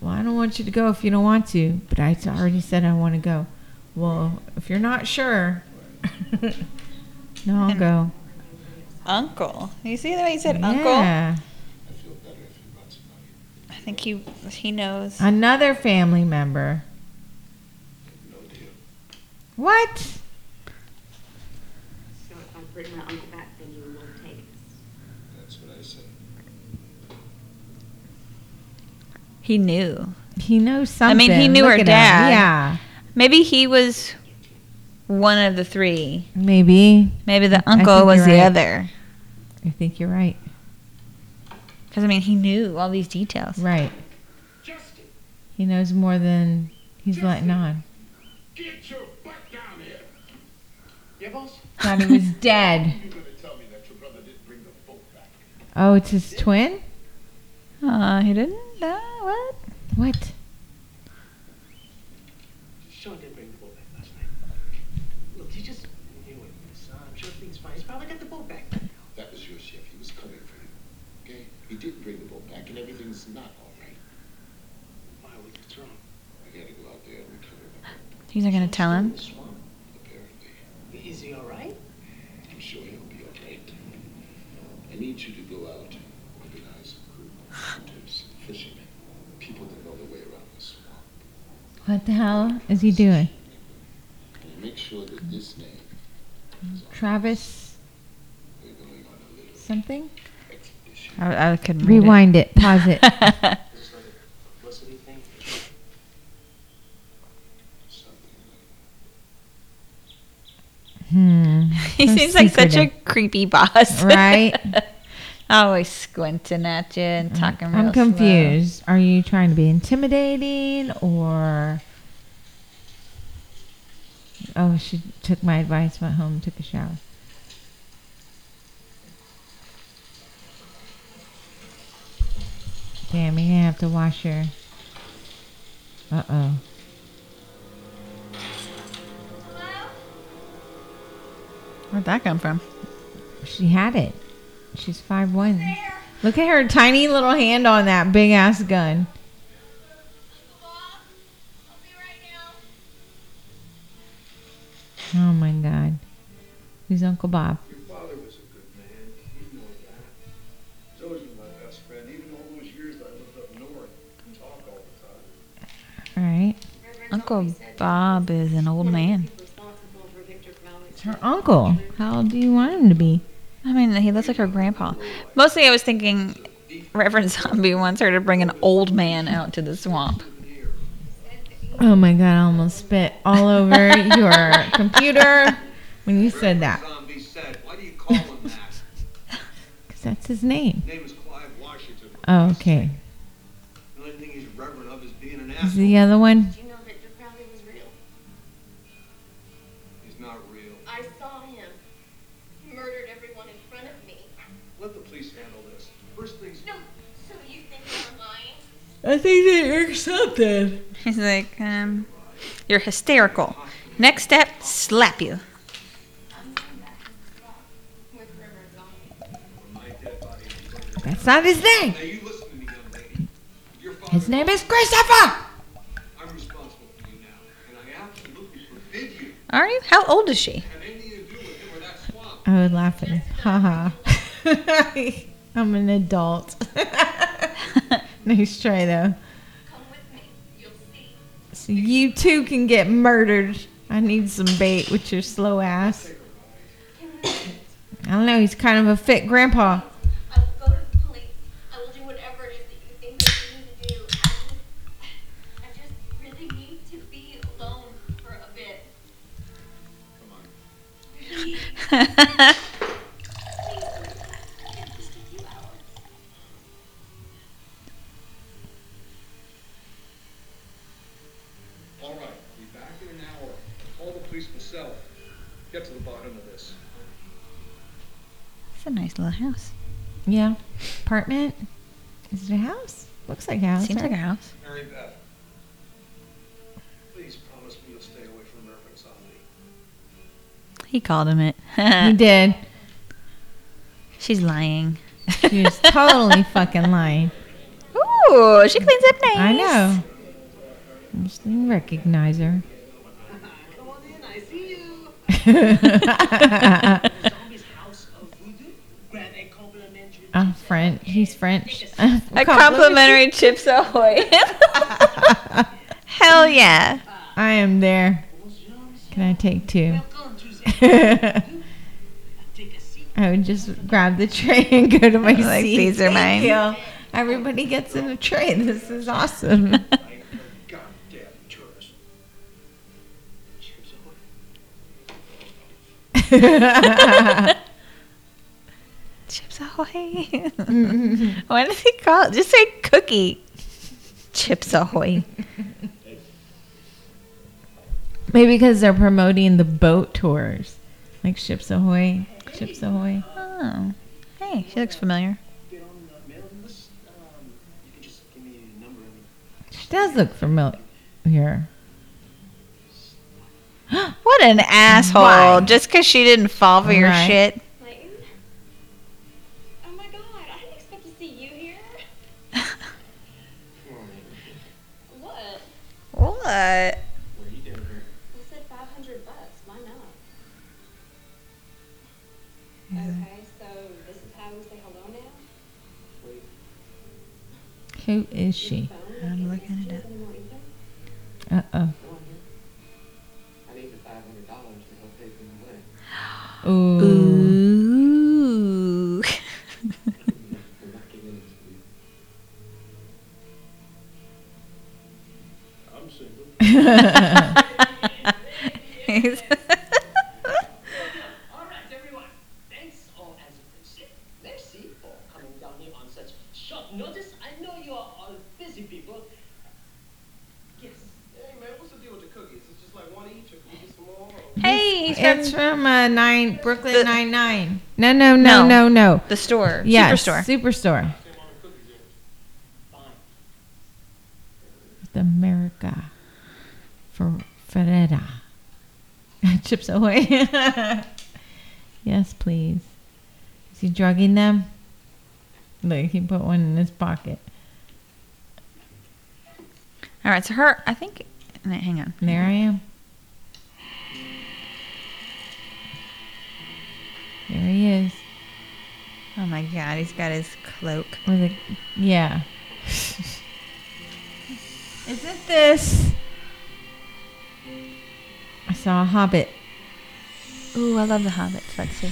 "Well, I don't want you to go if you don't want to, but I already said I want to go." Well, if you're not sure, no, I'll go. uncle. You see the way he said uncle? Yeah. I feel better if you brought some money. I think he he knows. Another family member. No deal. What? So if I bring my uncle back, then you will take us. That's I say? He knew. He knows something. I mean, he knew Look her at him. dad. Yeah, Maybe he was one of the three. maybe. Maybe the I uncle think was you're the right. other. I think you're right. Because I mean, he knew all these details. Right. Justin, He knows more than he's letting on. get your butt down here. Yeah, boss? Thought he was dead. You're gonna tell me that your brother didn't bring the boat back. Oh, it's his twin. Uh, he didn't. Uh, what? What? Sean did bring the boat back last night. Look, he just knew it. So I'm sure everything's fine. He's probably got the boat back by now. That was your chef. He was coming for you. Okay? He didn't bring the boat back, and everything's not all right. Why? What's wrong? I gotta go out there and recover the boat, He's not gonna tell him. the swamp. apparently. Is he all right? I'm sure he'll be all right. I need you to go out, organize a group of hunters, fishermen, people that know the way around the swamp. What the hell is he doing? And make sure that this name is Travis We're going on a little something? I, I couldn't read Rewind it. Pause it. it. Is this like a publicity thing? Something like Hmm. he So seems like such a creepy boss. Right? Always squinting at you and talking I'm confused. Are you trying to be intimidating or? Oh, she took my advice, went home, took a shower. Damn, you're gonna have to wash your. Uh oh. Where'd that come from? She had it. She's five one. Look at her tiny little hand on that big ass gun. Oh my god. Who's Uncle Bob? Your father was a good man. You know that. He's always been my best friend, even all those years that I lived up north. We talk all the time. Alright. Uncle Bob is an old man. It's her uncle. How old do you want him to be? I mean, he looks like her grandpa. Mostly, I was thinking Reverend Zombie wants her to bring an old man out to the swamp. Oh my god, I almost spit all over your computer when you said that. Zombie said, why do you call him that? Because that's his name. His name is Clive Washington. Oh, okay. The only thing he's reverent of is being an Is asshole. the other one? I think that you're something. He's like, um, you're hysterical. Next step, slap you. I'm going back to the swamp with Reverend Zombie. my dead body. is murdered. That's not his name. Now you listen to me, young lady. Your father, His name is Christopher. I'm responsible for you now, and I absolutely forbid you Are you? How old is she? to have anything to do with him or that swamp. I would laugh at it. Haha. I'm an adult. nice try though. Come with me. You'll see. So you too can get murdered. I need some bait with your slow ass. I don't know. He's kind of a fit grandpa. I will go a nice little house. Yeah. Apartment. Is it a house? Looks like a house. Seems like a house. Mary Beth, please promise me you'll stay away from Reverend Zombie. He called him it. He did. She's lying. She's totally fucking lying. Ooh, she cleans up nice. I know. I just didn't recognize her. Come on in, I see you. Zombie's house of voodoo. Grab a French. He's French. A complimentary Chips Ahoy. Hell yeah. I am there. Can I take two? Welcome to the Take a seat. I would just grab the tray and go to my Like, seat. these are mine. you. Everybody gets in a tray. This is awesome. Chips Ahoy. Chips Ahoy. what does he call it? Just say cookie. Chips Ahoy. Maybe because they're promoting the boat tours, like Ships Ahoy, Ships Ahoy. Oh. Hey, she looks familiar. Get on the mailing list. You can just give me a number and She does look familiar. What an asshole. Why? Just because she didn't fall for your Right. shit. What? What are you doing here? I said 500 bucks. Why not? Okay, so this is how we say hello now? Wait, Who is she? I'm looking it messages up. Uh oh. go. I need the five hundred dollars to help pay for the wedding. Ooh. Ooh. He's It's from from uh, nine Brooklyn The- Nine Nine. No, no, no, No. no, no. the store. Yes, Superstore. Superstore. Same all the cookies in. Fine. The America. For Ferrera. Chips Ahoy. yes, please. Is he drugging them? Look, he put one in his pocket. All right, so her, I think, hang on. There I am. There he is. Oh my God, he's got his cloak. With a, yeah. Isn't this? I saw a hobbit. Ooh, I love the hobbits. Let's see.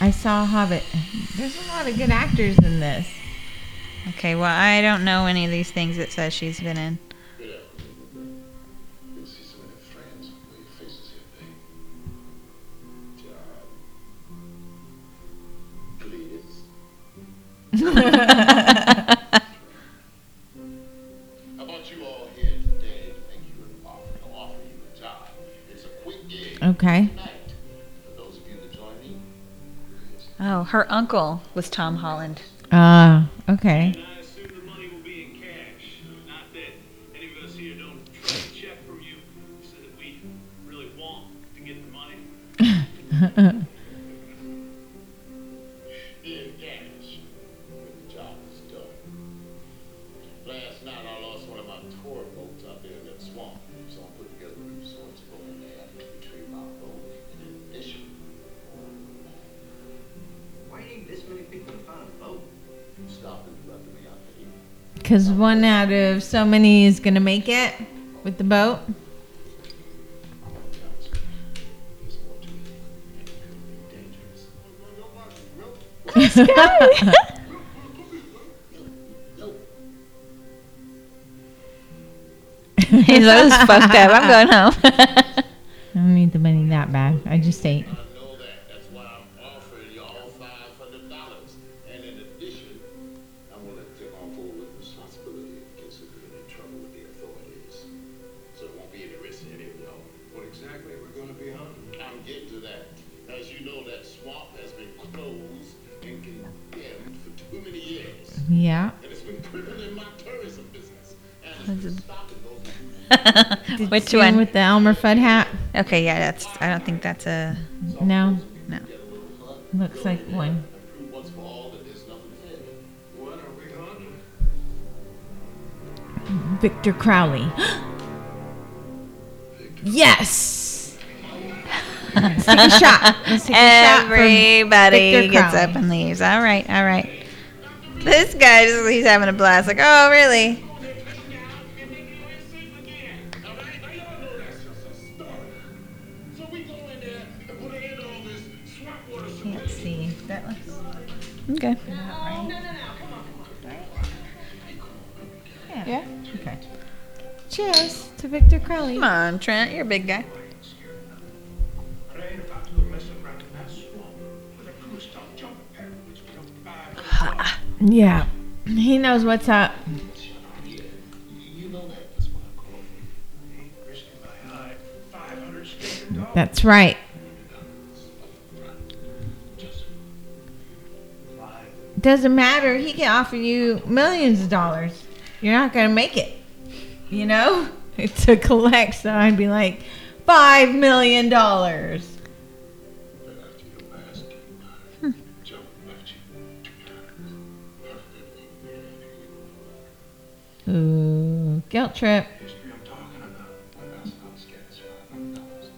I saw a hobbit. There's a lot of good actors in this. Okay, well, I don't know any of these things it says she's been in. here's Oh, her uncle was Tom Holland. Ah, okay. Because one out of so many is going to make it with the boat. Johnson, there's more to it, and it could be dangerous. No, He's always fucked up. I'm going home. I don't need the money that bad. I just ate. Which See one? with the Elmer Fudd hat? Okay, yeah, that's. I don't think that's a. No. No. Looks like one. prove once for all that there's nothing there. What are we on? Victor Crowley. yes. Let's take a shot. Let's take a shot. Everybody gets Crowley. up and leaves. All right, all right. This guy he's having a blast. Like, oh, really? Cheers to Victor Crowley. Come on, Trent. You're a big guy. I ain't about to go messing around in that swamp with a crew stop jump pad which become bad. Yeah. He knows what's up. You know that. That's what I call it. Ain't risking my hide for 500 stinking dollars. That's right. Doesn't matter. He can offer you millions of dollars. You're not going to make it. You know? To collect, so I'd be like, $5 million. You. Perfectly. Hmm. Ooh, guilt trip. Five hundred dollars.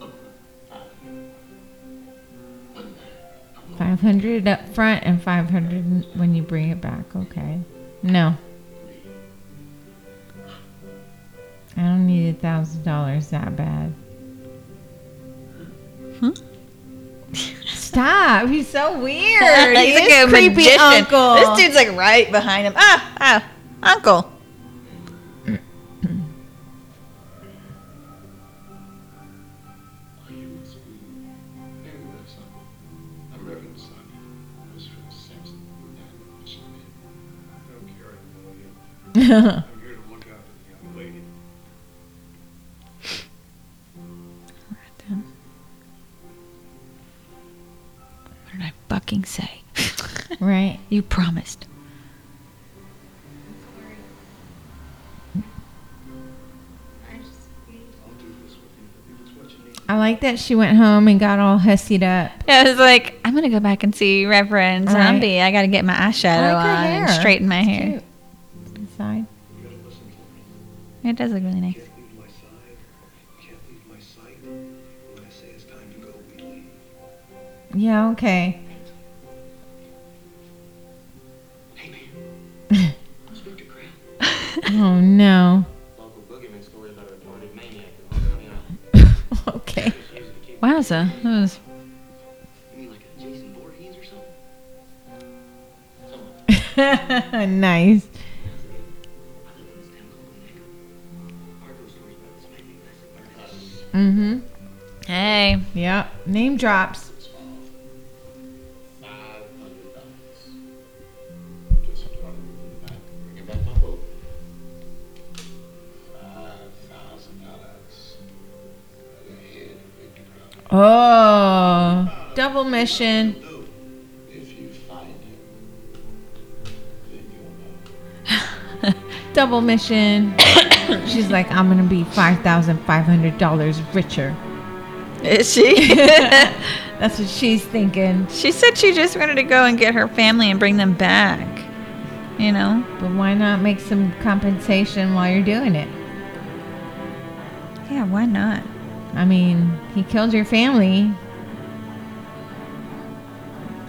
Up five. One man. 500 up front and 500 when you bring it back. Okay. No. I don't need a thousand dollars that bad. Huh? Stop! He's so weird. He's He like a creepy magician. uncle. This dude's like right behind him. Ah, ah, uncle. fucking say? right. You promised. I just need I'll do this with you if it's what you need. I like that she went home and got all hussied up. Yeah, I was like, I'm gonna go back and see Reverend Right. Zombie. I gotta get my eyeshadow like on and straighten my It's hair. cute. Inside. You gotta listen to me. It does look really nice. Can't leave about okay. man That was. nice. Mm-hmm. hey. Yep. Name drops. Oh, double mission. If you find him, then you'll know. Double mission. She's like, I'm gonna be five thousand five hundred dollars richer. Is she? That's what she's thinking. she said she just wanted to go and get her family and bring them back. You know? But why not make some compensation while you're doing it? Yeah, why not? I mean, he killed your family.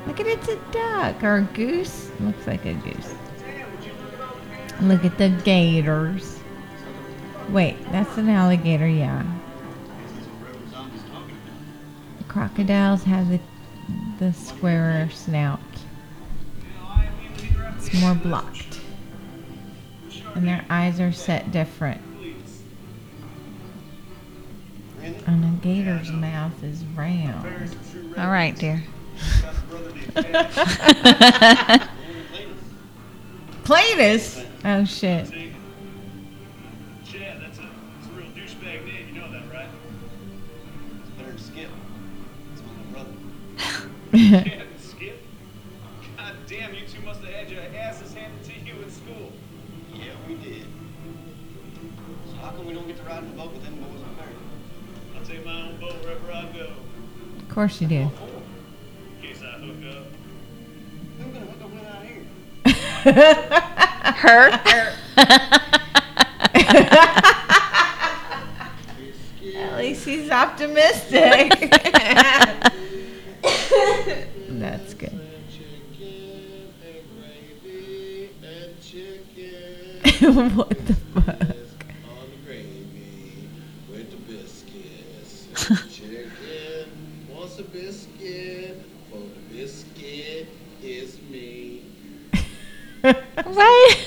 Look at it, it's a duck or a goose. Looks like a goose. Look at the gators. Wait, that's an alligator, yeah. Crocodiles have the the squarer snout. It's more blocked. And their eyes are set different. Gator's mouth is round. All right, dear. Cletus! Oh shit. Chad, that's a, that's a real douchebag name. You know that, right? better Skip. It's my brother. Of course you do. in case I hook up. Who's gonna hook up with out? Her? At least he's optimistic. That's good. what the fuck? On the gravy with the biscuits. Chicken wants a biscuit for the biscuit What?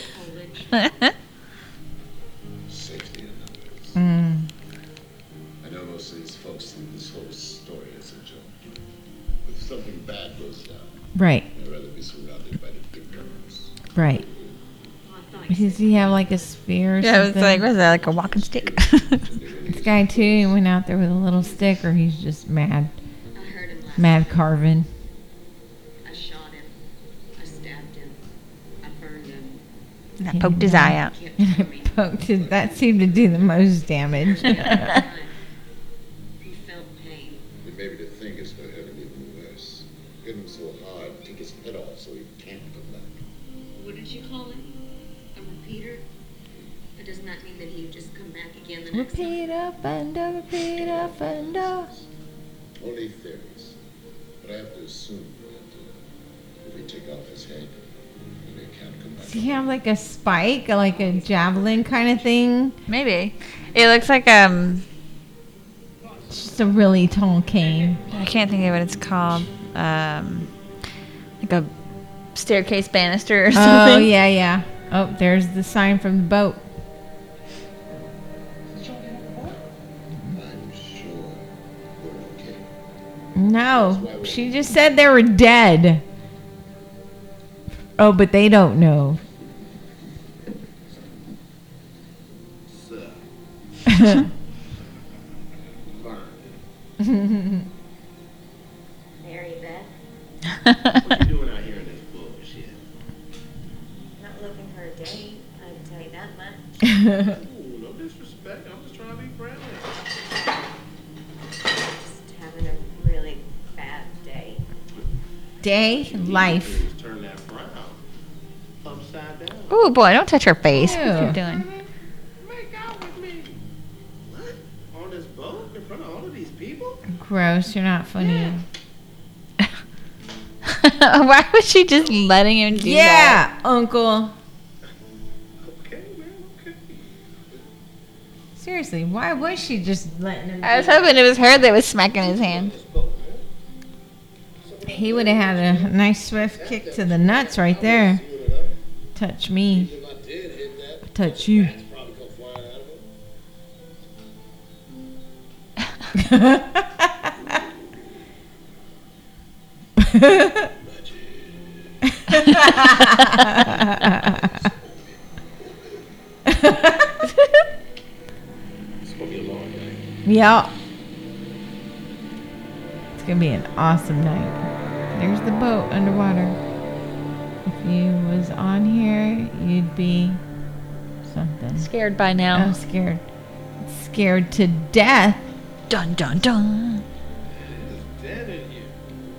Safety in numbers. Mm, I know most of these folks think this whole story is a joke. If something bad goes down, right, I'd rather be surrounded by the big guns. right. Well, I thought you Does he have like a spear or yeah, it was something? like, was that like a walking stick? this guy too, went out there with a little stick or he's just mad, I heard him last mad Carvin. I shot him. I stabbed him. I burned him. And I poked his eye out. Kept And coming. poked his, that seemed to do the most damage. He felt pain. And maybe to think it's going to hurt him even worse. Hit him so hard, take his head off so he can't come back. What did you call him? A repeater? But doesn't that mean that he'd just come back again the next time? repeat up and up, repeat up and up. Only theories. But I have to assume that uh, if we take off his head, then he can't come back. Does he have like a spike, like a javelin kind of thing? Maybe. It looks like um It's just a really tall cane. I can't think of what it's called. Um like a staircase banister or something. Oh yeah, yeah. Oh, there's the sign from the boat. No, she just said they were dead. Oh, but they don't know. Mary Beth, What you doing out here in this bullshit? not looking for a date. I can tell you that much. Ooh, no disrespect. I'm just trying to be friendly. Just having a really bad day. Day, life. need to Turn that frown upside down. Ooh boy, don't touch her face. What are you doing? Make out with me. What? On this boat in front of all of these people? Gross. You're not funny. Why was she just letting him do that? Yeah, Uncle. Okay, man, okay. Seriously, why was she just letting him? I was hoping it was her that was smacking his hand. He would have had a nice swift kick to the nuts right there. Touch me, If I did hit that, touch you. it's probably come flying out of him. It's gonna be a long day. Yep. It's gonna be an awesome night. There's the boat underwater. If you was on here, you'd be something. Scared by now. I'm scared. Scared to death. Dun dun dun. It's dead in here.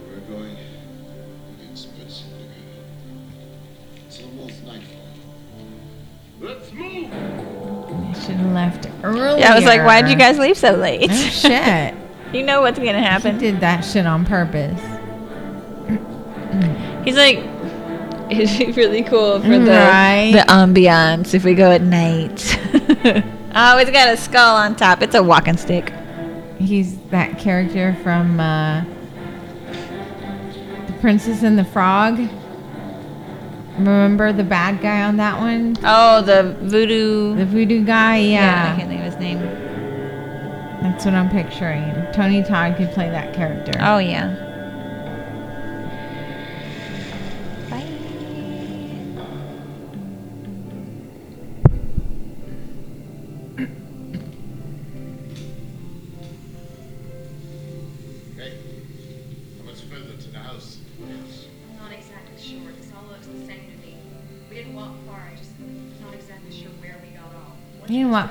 We're going to get spuds in liquor. It's almost nightfall. Let's move. Should have left earlier. Yeah, I was like, why did you guys leave so late? Oh shit. you know what's gonna happen. did that shit on purpose. He's like, it'd be really cool for the Right. the ambiance if we go at night. oh, it's got a skull on top. It's a walking stick. He's that character from uh, The Princess and the Frog. Remember the bad guy on that one? Oh, the voodoo. The voodoo guy? I Yeah. I can't think of his name. That's what I'm picturing. Tony Todd could play that character. Oh yeah.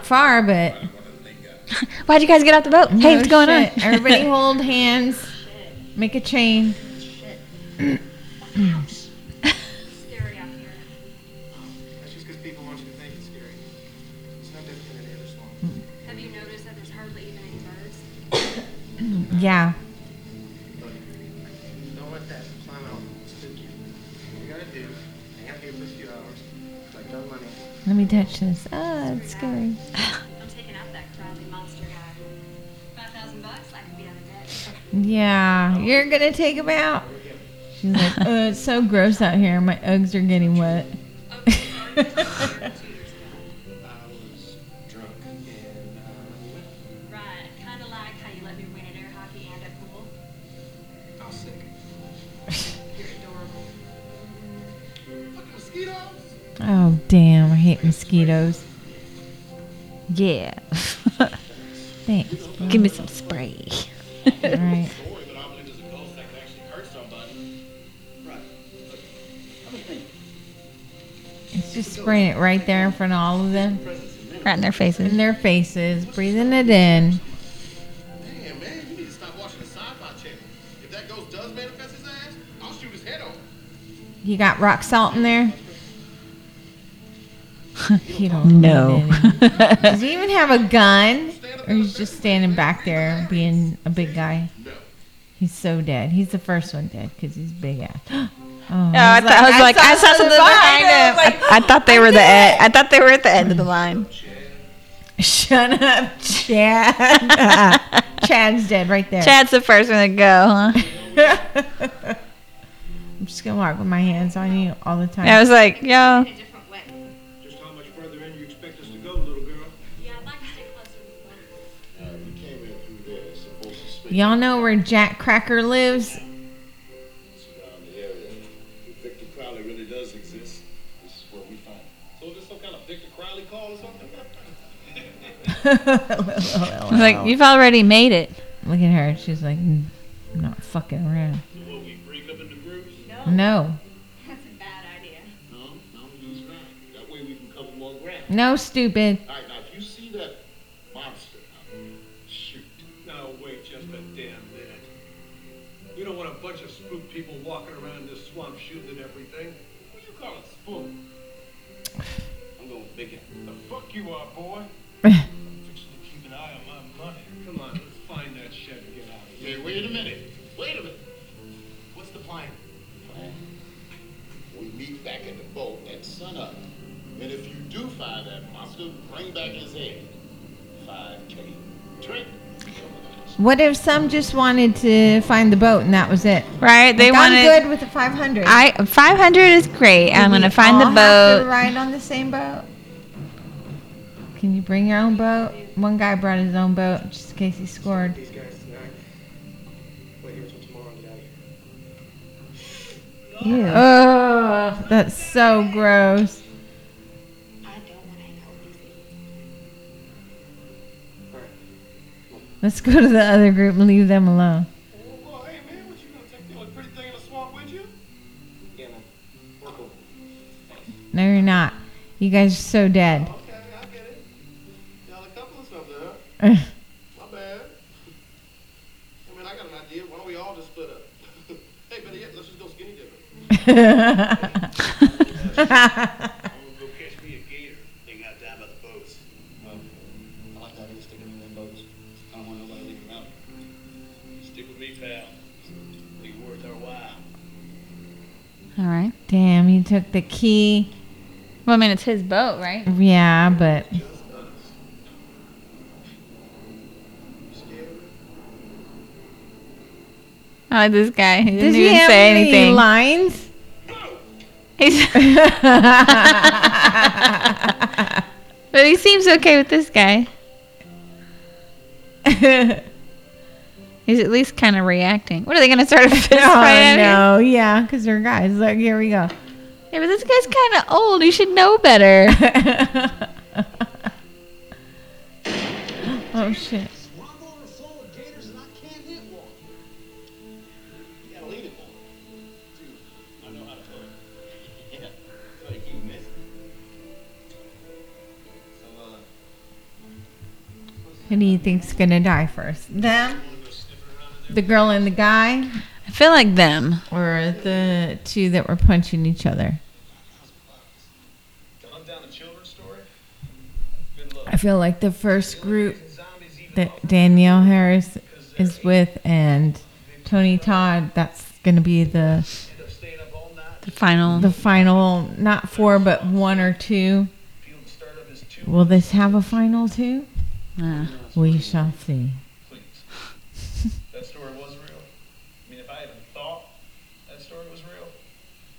Far, but. What did they got? Why'd you guys get off the boat? hey, what's going shit. on? Everybody hold hands. Make a chain. Scary Let me touch this. Oh, it's scary. Yeah. You're to take him out? She's like, oh, it's so gross out here. My Uggs are getting wet. Oh damn! I hate mosquitoes. Yeah. Thanks. Give me some spray. All right. Story, but I believe there's a ghost that can actually hurt somebody. Right. Let me. It's just spraying it right there in front of all of them, Right in their faces. in their faces, breathing it in. Damn, man, you need to stop watching the sci-fi channel. If that ghost does manifest his ass, I'll shoot his head off. You got rock salt in there? you don't No. need any. Does he even have a gun? Or he's just standing back there being a big guy? No. He's so dead. He's the first one dead because he's big ass. Oh, Oh, I, thought, I was like, I saw something behind him. I, I thought they were the end. I thought they were at the end of the line. Shut up, Chad. Chad's dead right there. Chad's the first one to go, huh? I'm just gonna walk with my hands on you all the time. I was like, yo. Crowley call or something? I was like, you've already made it. Look at her. She's like, "Mm, I'm not fucking around. So what, we break up into groups? No. That's a bad idea. No, no, he's right. That way we can cover more ground. No, stupid. All right, at. And if you do find that monster, bring back his head. 5K. Trick. What if some just wanted to find the boat and that was it? Right? They Like, I'm good with the 500. I 500 is great. I'm gonna we find the all have to boat. ride on the same boat. Can you bring your own boat? One guy brought his own boat just in case he scored. Hang out with these idiots. Let's go to the other group and leave them alone. Well, hey, man, what you gonna take the only pretty thing in the swamp with you? Yeah, man. We're cool. No, you're not. You guys are so dead. Okay, I get it. Y'all a couple or something, huh? All right. Damn, he took the key. Well, I mean, it's his boat, right? Yeah, but Just us. You scared? I like this guy. He does didn't he even have say any anything. lines? He's, but he seems okay with this guy. He's at least kind of reacting. What are they gonna start a fist oh fight? here? no, yeah, because they're guys. Like, here we go. Yeah, but this guy's kind of old. He should know better. oh shit. Who do you think's gonna die first? Them? The girl and the guy, I feel like them. or the two that were punching each other? To hunt down a children's story? Good luck. I feel like the first group that Danielle Harris is with and Tony Todd, that's gonna be the end up staying up all night. The final. the final, not four, but one or two. Feel the startup is too Will this have a final two? Uh, We shall see. please. that story was real. I mean, if I even thought that story was real,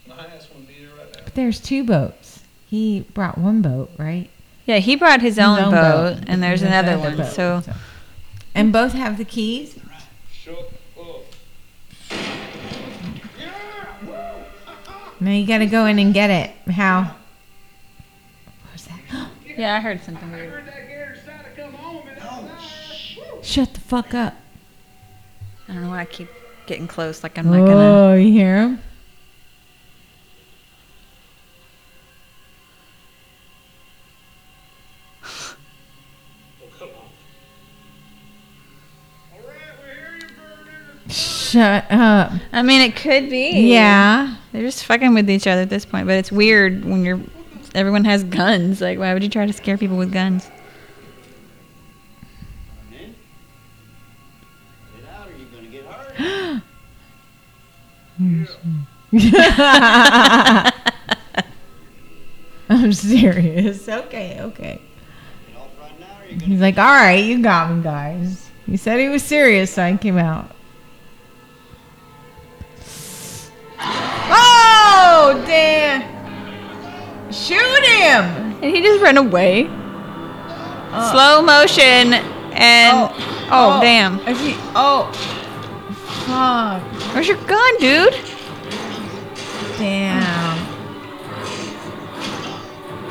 my ass wouldn't be here right now. But there's two boats. He brought one boat, right? Yeah, he brought his, His own, own boat, boat. and there's There's another another one. boat, So so- And both have the keys. Shut. Now you got to go in and get it. How? What was that? yeah, I heard something I weird. Shut the fuck up. I don't know why I keep getting close. Like I'm not gonna. Oh, you hear him? Oh, come on. All right, we hear you, Vernon. Shut up. I mean, it could be. Yeah. They're just fucking with each other at this point. But it's weird when you're. Everyone has guns. Like, why would you try to scare people with guns? I'm serious. Okay, okay. Get off right now or you're gonna He's like, all right, you got me, guys. He said he was serious, so I came out. Oh, damn. Shoot him. And he just ran away. Oh. Slow motion and. Oh, oh, oh damn. If he, oh. Fuck. Where's your gun, dude? Damn.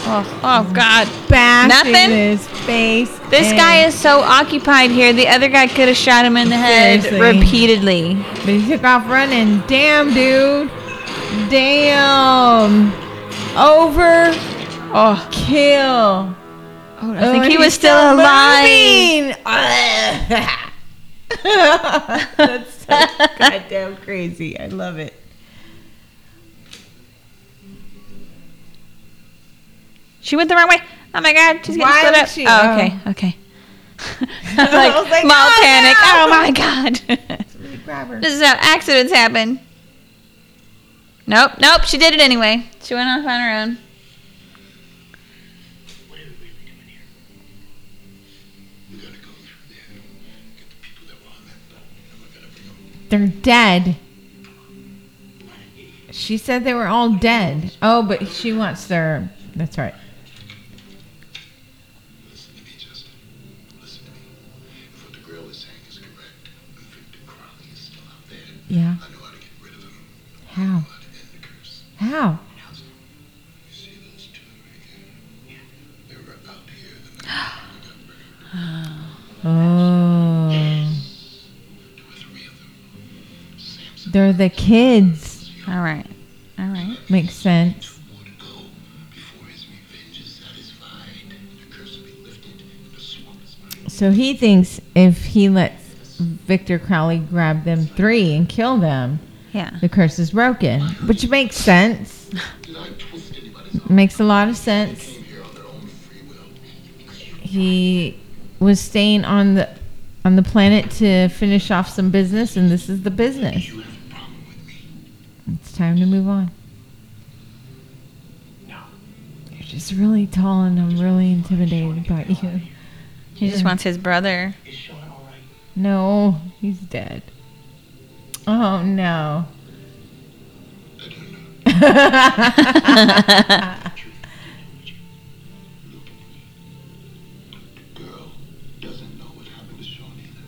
Oh, oh God. Bashing Nothing? his face. This and- guy is so occupied here. The other guy could have shot him in the head Seriously. repeatedly. But he took off running. Damn, dude. Damn. Over. Oh, Kill. oh I think Oh, he was he's still alive. That's so goddamn crazy. I love it. She went the wrong way. Oh my God, she's getting Why split up. she? Oh, Oh. okay, okay. I was like, mild oh, panic. no. Oh my God. Somebody grab her. this is how accidents happen. Nope, nope. She did it anyway. She went off on her own. They're dead. She said they were all dead. Oh, but she wants their. That's right. Listen to me, Justin. Listen to me. If what the girl is saying is correct, and Victor Crowley is still out there, Yeah. How to get rid of him. How? I They're the kids. All right, all right. Makes sense. more to go before his revenge is satisfied. The curse will be lifted and the swamp is mine. So he thinks if he lets Victor Crowley grab them three and kill them, Yeah. the curse is broken. Which makes sense. Did I twist anybody's arm? Makes a lot of sense. Came here on their own free will. He was staying on the on the planet to finish off some business, and this is the business. You have a problem with me. It's time to move on. No. You're just really tall, and I'm really intimidated by you. He just wants his brother. Is Sean all right? No, he's dead. Oh no. Look at me. The girl doesn't know what happened to Sean either.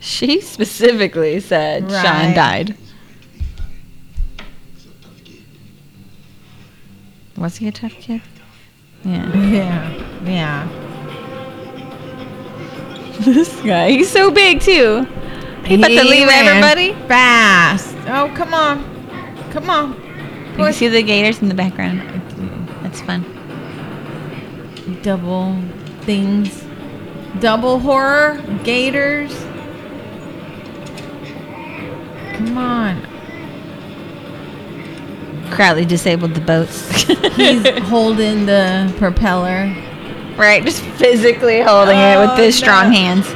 She specifically said Right. Sean died. He's going to be fine. He's a tough kid. Was he a tough kid? Yeah. Yeah, yeah. this guy, he's so big too. He about to leave everybody. fast. Oh, come on, come on. You can see the gators in the background. That's fun. Double things, double horror, gators. Come on. Crowley disabled the boats. He's holding the propeller. right, just physically holding it Oh, with his strong hands.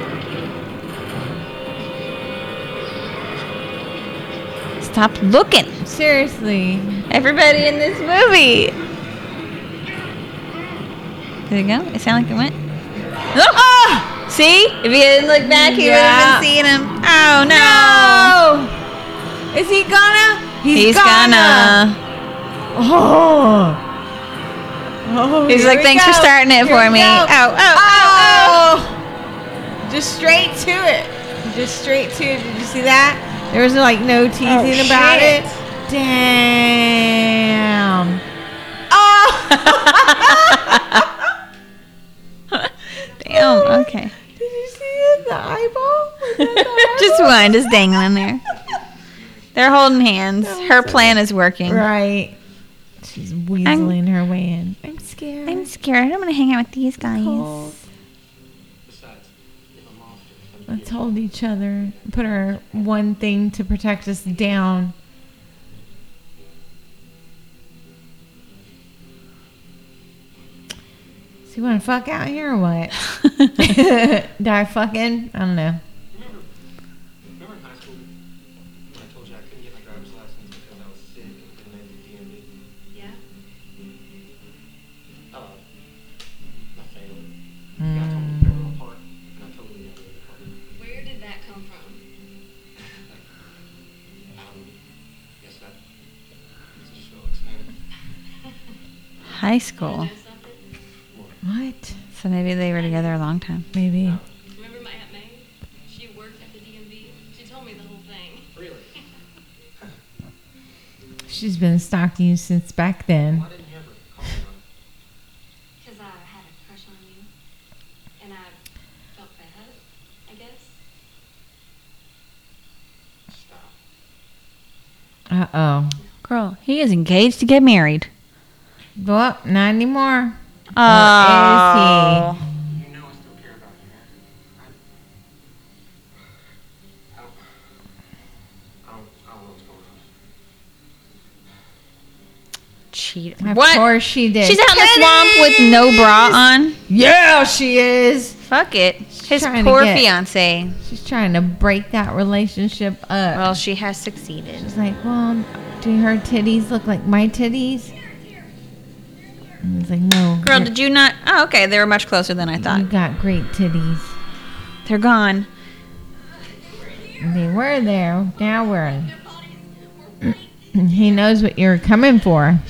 Stop looking. Seriously. Everybody in this movie. Did it go? It sounded like it went. Oh! See? If he didn't look back, he Yeah. would have been seeing him. Oh no! Is he gonna? He's, gonna. Oh. Oh, He's like, thanks for starting it Here for me. go. Oh, oh, oh, Oh. Just straight to it. Just straight to it. Did you see that? There was like no teasing Oh, about shit. it. Damn. Oh. Damn. Okay. Did you see it? The eyeball? The just one, just dangling there. They're holding hands. Her plan is working. Right. She's weaseling her way in. I'm scared. I'm scared. I don't want to hang out with these guys. cold. Besides, if I'm off, Let's hold each other. Put our one thing to protect us down. So you want to fuck out here or what? Die fucking? I don't know. High school. What? So maybe they were together a long time. Maybe. Remember my Aunt May? She worked at the DMV. She told me the whole thing. Really? She's been stalking you since back then. Why didn't you ever call me on it? Because I had a crush on you. And I felt bad, I guess. Stop. Uh oh. Girl, he is engaged to get married. Well, not anymore. Oh. is You know I still care about you, man. I, I don't, I don't, I don't know what's going on. Cheat. Of What? course she did. She's out in the swamp with no bra on. Yeah, she is. Fuck it. His poor get- fiance. She's trying to break that relationship up. Well, she has succeeded. She's like, well, do her titties look like my titties? And he's like, no. Girl, did you not? Oh, okay. They were much closer than I thought. you got great titties. They're gone. They were there. Now we're. He knows what you're coming for. I'm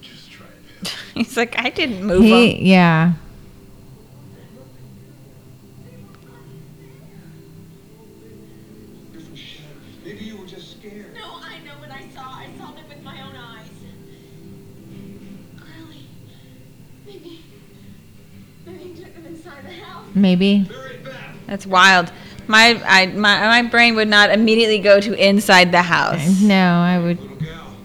just trying to. He's like, I didn't move. He, yeah. Maybe. That's wild. My, I, my, my brain would not immediately go to inside the house. No, I would. Little gal.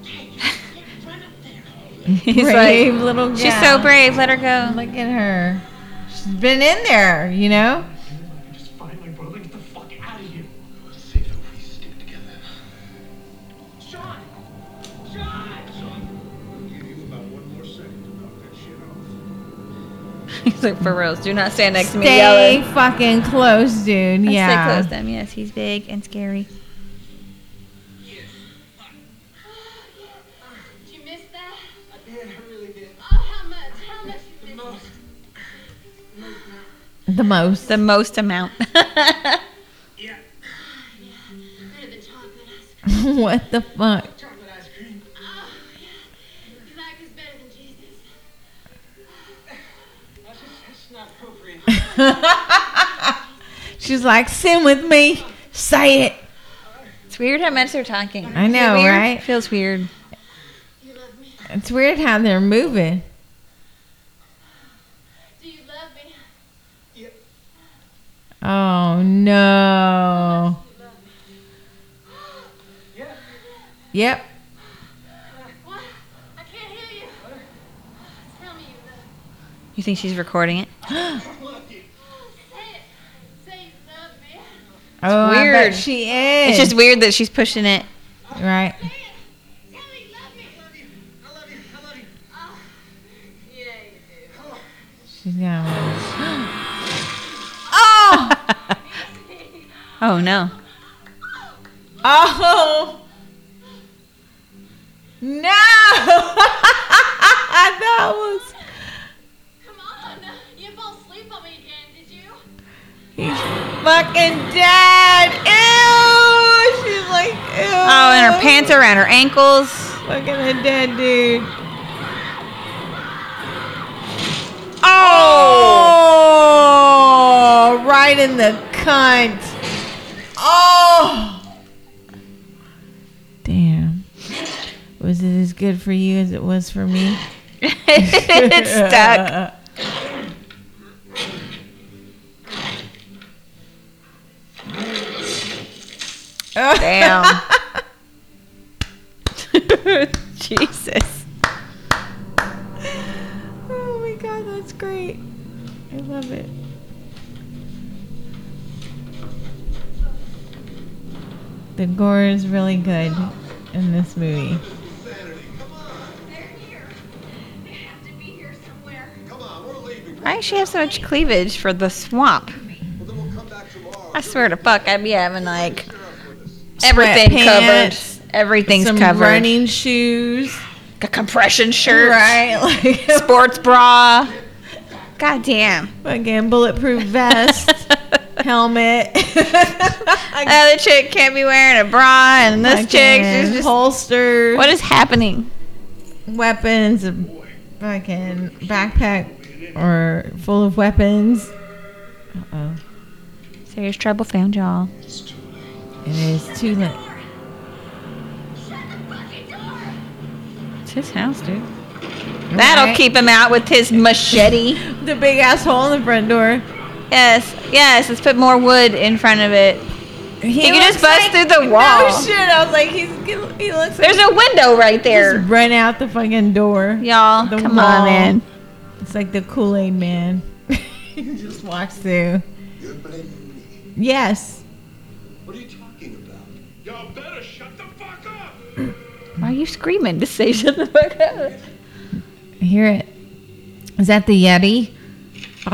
Run up there. He's brave like, little she's so brave. Let her go. Look at her. She's been in there, you know? He's like, for reals. Do not stand next to me Stay yelling. fucking close, dude. Yeah. Stay close to him. Yes, he's big and scary. Did you miss that? I. I really did. Oh, how much? How much you missed? The most. The most amount. Yeah. Better than chocolate ice cream. what the fuck? She's like, sin with me. Say it. it's weird how much they're talking. I Is it know, weird? right? Feels weird. You love me. It's weird how they're moving. Do you love me? Yep. Oh no. You love me. Yeah. Yep. What? I can't hear you. Tell me you love me. You think she's recording it? Say it. Say you love me. Oh, I weird. bet she is. It's just weird that she's pushing it. right. Say it. Tell me you love me. I love you. I love you. Oh, yeah, you do. She's gonna. oh. Oh no. Oh. No. that was. He's fucking dead. Ew. She's like, ew. Oh, and her pants are around her ankles. Fucking a dead dude. Oh. oh, right in the cunt. Oh. Damn. Was it as good for you as it was for me? it's stuck. Damn. Jesus. Oh my god, that's great. I love it. The gore is really good in this movie. They're here. They have to be here somewhere. Come on, we're leaving. Why does she have so much cleavage for the swamp? I swear to fuck, I'd be having like everything covered. Everything's Some covered. running shoes. a compression shirt, Right? Like sports bra. God damn. fucking bulletproof vest, helmet. Other chick can't be wearing a bra, and this chick, she's just. holsters. What is happening? weapons, fucking backpack or full of weapons. Uh-oh. Serious trouble found y'all. It is too late. It's his house, dude. That'll Right? keep him out with his machete. The big ass hole in the front door. Yes, yes. Let's put more wood in front of it. He, can just looks bust through the No wall. shit. I was like, he's he looks like There's a window right there. just run out the fucking door. Y'all, The come wall. on, man. It's like the Kool Aid man. he just walks through. You're blaming me. Yes. What are you talking about? Y'all better shut the fuck up! Why are you screaming to say shut the fuck up? I hear it. Is that the Yeti? They're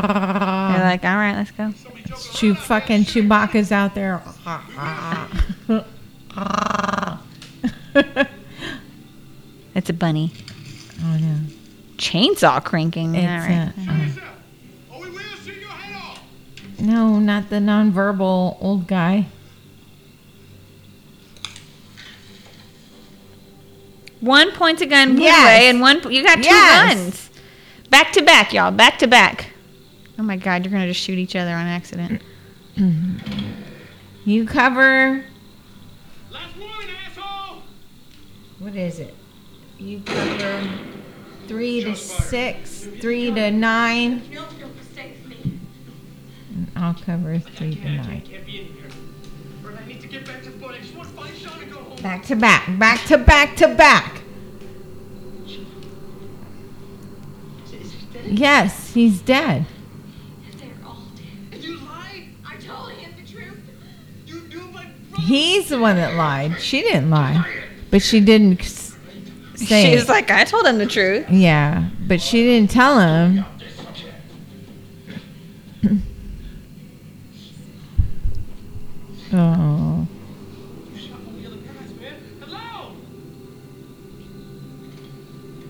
like, all right, let's go. Chew fucking Chewbacca's out there. It's a bunny. Oh no. Chainsaw cranking. It's all right. a, Oh, we will see your head off! uh, no, not the nonverbal old guy. One point a gun blew Yes. away, and one you got two Yes. guns. Back to back, y'all. Back to back. Oh my god, you're gonna just shoot each other on accident. You cover. Last warning, asshole! What is it? You cover three to six, three to nine. And I'll cover three to nine. Can't be in here. Bert, I need to get back to the boat. I just want to find Sean and go home. Back back, back to back to back. Is he dead? Yes, he's dead. They're all dead. And you lied? I told him the truth. You knew my brother? He's the one that lied. She didn't lie, but she didn't say. She's it. like, I told him the truth. yeah, but she didn't tell him. Hello!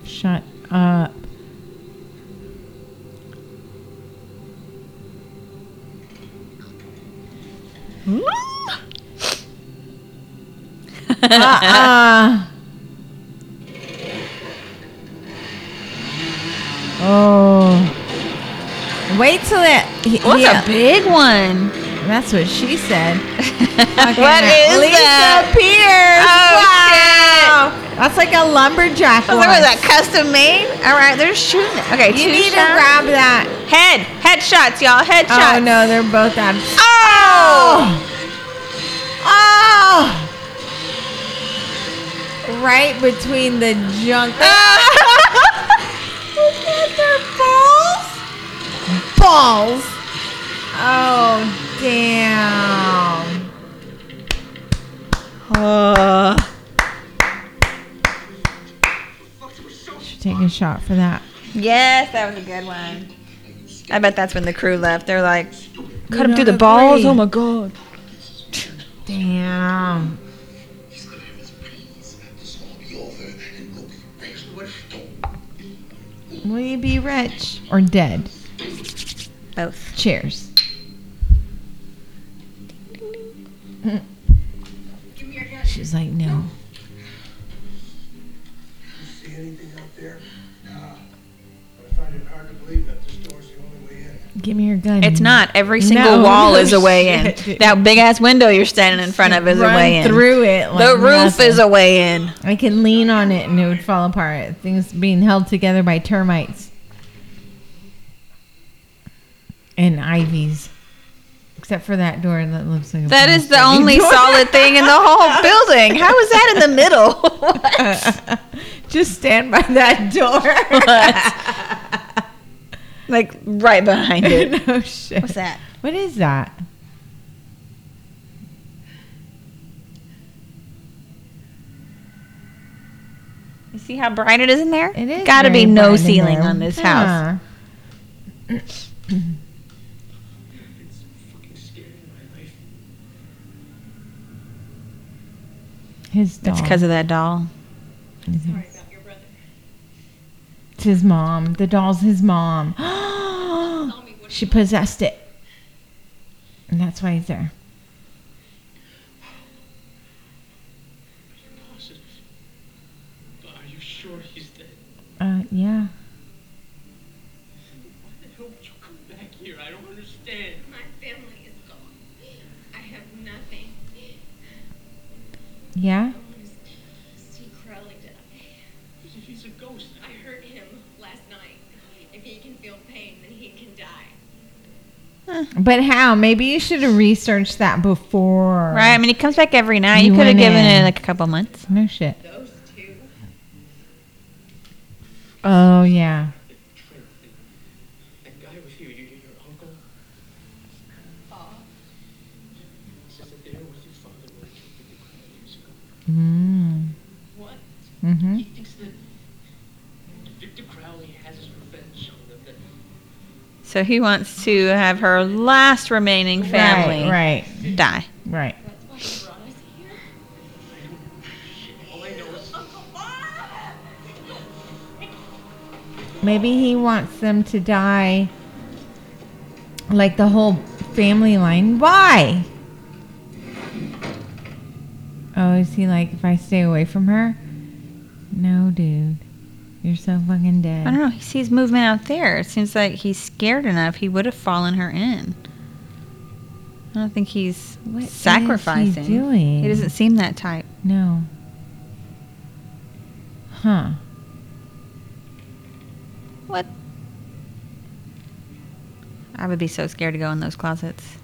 shut up. Uh-uh. Oh. Wait till it. he- What's yeah, a big one? That's what she said. what is Lisa that? Pierce. Oh, wow. That's like a lumberjack oh, that, was that custom made? All right, they're shooting. it. Okay, You need to grab that. head. Headshots, y'all. Headshots. Oh shots. no, they're both out. of- Oh! Oh! Right between the junk. Look at their balls. Balls. Oh damn. Uh, Should take a shot for that. yes, that was a good one. I bet that's when the crew left. They're like, cut him through the agree. balls. Oh my god. Damn. He's gonna have his peace. This will be over and we'll be rich. Don't Will you be rich or dead? Both. Cheers. She's like, no. See anything out there? I find it hard to believe that this door's the only way in. Give me your gun. It's not. Every single No, wall no is a way in. shit. That big ass window you're standing in front of is a way in. through it. the like roof nothing. is a way in. I can lean on it and it would fall apart. Things being held together by termites and ivies. Except for that door that looks like a That is the only door. solid thing in the whole building. How is that in the middle? What? Just stand by that door. like right behind it. no shit. What's that? What is that? You see how bright it is in there? It is. Got to be no ceiling there. on this house. Huh. It's fucking scary in my life. His doll. It's because of that doll. Sorry about your brother. It's his mom. The doll's his mom. Tell me what she possessed it. And that's why he's there. Are you positive? Are you sure he's dead? Uh, yeah. Why the hell would you come back here? I don't understand. My family is gone. I have nothing. Yeah? I want to see Crowley die. He's a ghost, I hurt him last night. If he can feel pain, then he can die. But how? Maybe you should have researched that before. Right? I mean, he comes back every night. You You could have given in. it like a couple months. No shit. Those two. Oh, yeah. Trent, that guy with you, you, your uncle, Bob. says that there was your father when he killed Victor Crowley years ago. Mm. What? Mm-hmm. He thinks that Victor Crowley has his revenge on them. That So he wants to have her last remaining family Right, die. right, right. That's why you brought us here? shit, all I know is Uncle Bob! Maybe he wants them to die like the whole family line. Why? Oh, is he like, if I stay away from her? No, dude. You're so fucking dead. I don't know. He sees movement out there. It seems like he's scared enough. He would have fallen her in. I don't think he's sacrificing. What is he doing? He doesn't seem that type. No. Huh. What? I would be so scared to go in those closets.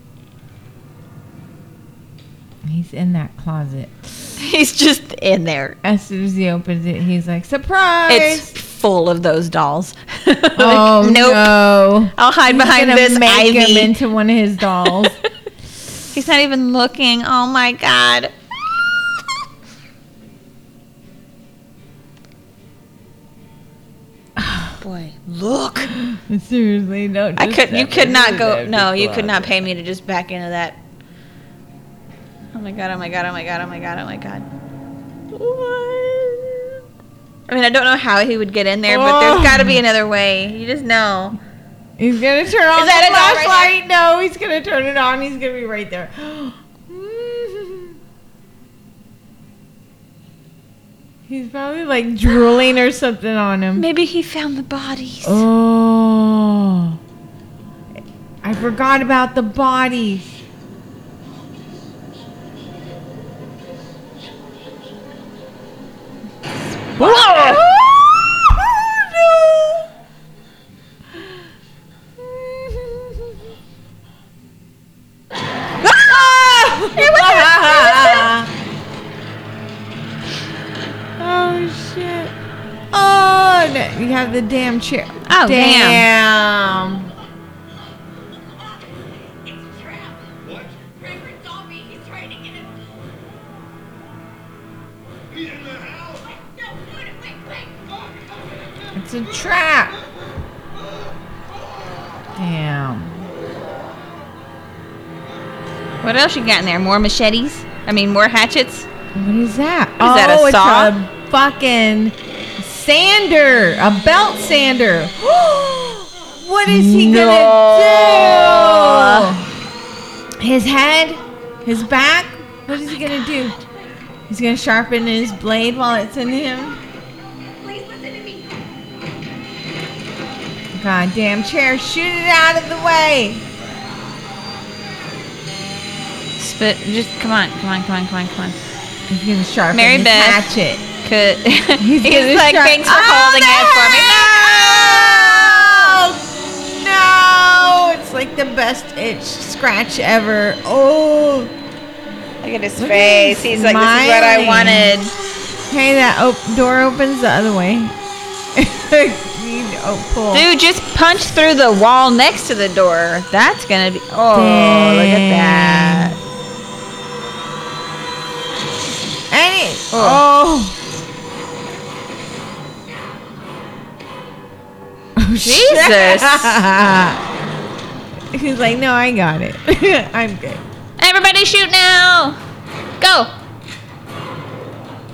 He's in that closet. He's just in there. As soon as he opens it, he's like, surprise! It's full of those dolls. Like, oh, nope. no. I'll hide He's behind this make ivy. him into one of his dolls. He's not even looking. Oh my god. Boy, look. Seriously, no. I could. You could not go. No, you could not pay me to just back into that. Oh my god! Oh my god! Oh my god! Oh my god! Oh my god! What? I mean, I don't know how he would get in there, but there's got to be oh. another way. You just know. He's gonna turn on that the a right flashlight. no, he's gonna turn it on. He's gonna be right there. he's probably like drooling or something on him. Maybe he found the bodies. Oh, I forgot about the bodies. Oh, oh shit! Oh, no, you have the damn chair. Oh, damn. It's a trap. Damn. What else you got in there? More machetes? I mean, more hatchets? What is that? Is that a oh, saw? it's a fucking sander, a belt sander. what is he gonna do? His head, his back. What is he gonna do? He's gonna sharpen his blade while it's in him. Goddamn chair, shoot it out of the way. Spit. Just come on, come on, come on, come on, come on. He's gonna sharpen Mary his Beth. hatchet. Could he's, gonna like, sharp- thanks for Oh, holding it for me. No! No! It's like the best itch scratch ever. Oh, Look at his Look face. He's like, this is what I wanted. hey, that op- door opens the other way. oh, pull. Dude, just punch through the wall next to the door. That's gonna be. Oh, look at that. And it, oh. Oh, oh Jesus. He's like, no, I got it. I'm good. Everybody shoot now! Go!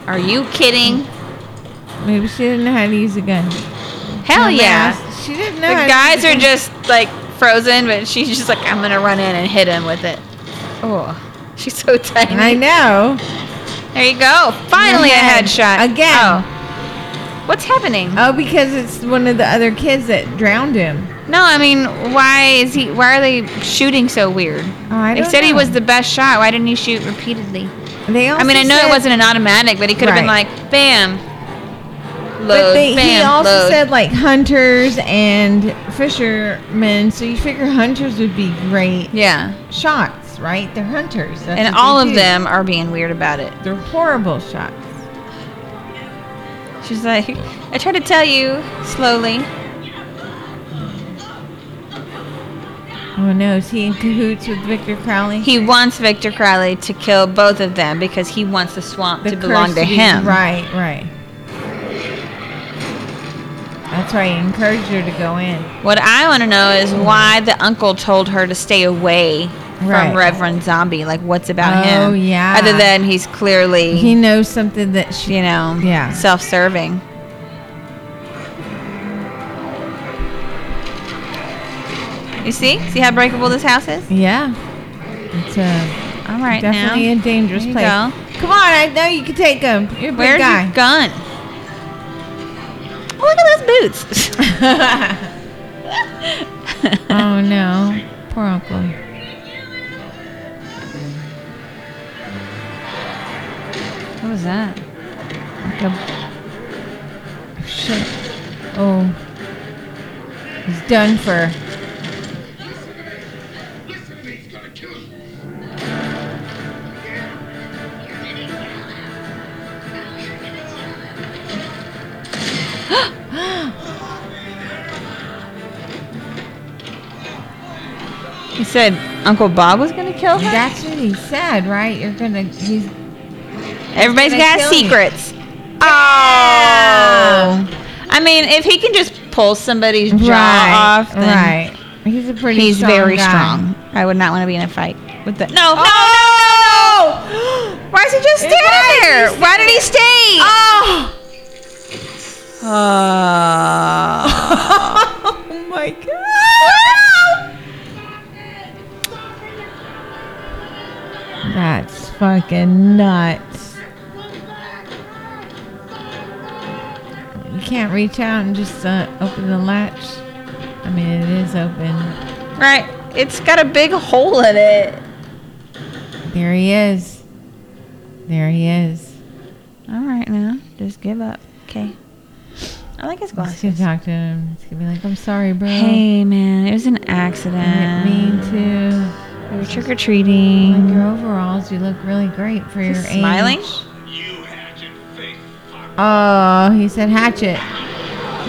Are you kidding? Maybe she didn't know how to use a gun. Hell yeah. She didn't know. The guys are just like frozen, but she's just like, I'm gonna run in and hit him with it. Oh, she's so tiny. I know. There you go. Finally a headshot. Again. Oh. What's happening? Oh, because it's one of the other kids that drowned him. No, I mean, why is he? Why are they shooting so weird? Oh, I they said he was the best shot. Why didn't he shoot repeatedly? They I mean, I know it wasn't an automatic, but he could have been like, bam, But they, bam, he also load. said like hunters and fishermen, so you figure hunters would be great yeah, shots, right? They're hunters, That's and all of do. them are being weird about it. They're horrible shots. She's like, I tried to tell you slowly. Oh no, is he in cahoots with Victor Crowley? He wants Victor Crowley to kill both of them because he wants the swamp The to belong to him. Right, right. That's why he encouraged her to go in. What I want to know is why the uncle told her to stay away Right. from Reverend Zombie. Like, what's about Oh, him? Oh yeah. Other than he's clearly, He knows something that she. you know, Yeah. self-serving. You see? See how breakable this house is? Yeah. It's a All right, definitely now. a dangerous place. go. Come on, I know you can take him. You're a big Where's guy. your gun? Oh, look at those boots. oh no, poor uncle. what was that? Like a shit. Oh, he's done for. He said Uncle Bob was gonna kill her. That's what he said, right? You're gonna. He's. Everybody's gonna got secrets. Oh. I mean, if he can just pull somebody's jaw right, off, then right. He's a pretty. he's strong very guy. strong. I would not want to be in a fight with that. No, no, Oh! no, no, no! Why is he just standing there? stay Why did he stay? Oh! Oh. oh my god! That's fucking nuts. You can't reach out and just uh, open the latch. I mean, it is open. right. It's got a big hole in it. There he is. There he is. All right, now just give up. Okay. I like his glasses. Let's go talk to him. He's gonna be like, "I'm sorry, bro. Hey, man, it was an accident. I didn't mean to." We were trick or Like treating. your overalls, you look really great for your He's smiling? age. You hatchet face fuck. Oh, he said hatchet.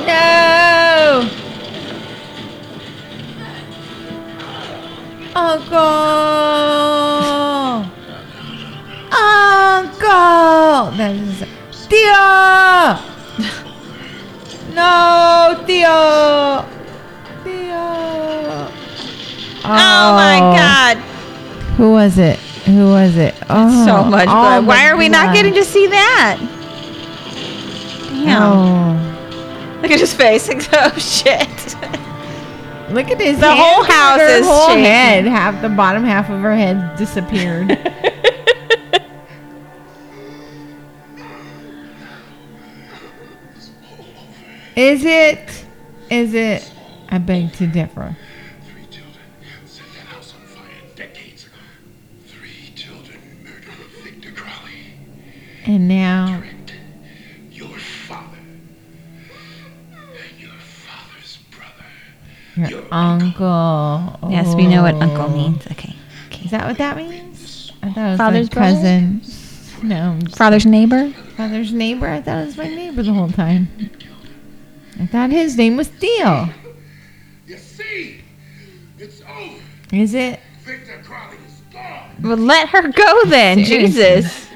No! Uncle! Uncle! That is Theo! No, Theo! Theo! Oh, my oh. God. Who was it? Who was it? Oh, so much oh blood. Why are we not getting to see that? Damn. Oh. Look at his face. oh shit. Look at his. The whole house her is whole shaking. head. Half the bottom half of her head disappeared. is it? Is it? I beg to differ. And now, Tricked your father. Your father's brother. your uncle. Yes, we know what uncle Oh. means. Okay. Is that what that means? I thought it was Father's my cousin. No, Father's neighbor? father's neighbor. I thought it was my neighbor the whole time. I thought his name was Theo. You see? It's over. Is it? Victor Crowley is gone. Well, let her go then. Seriously. Jesus.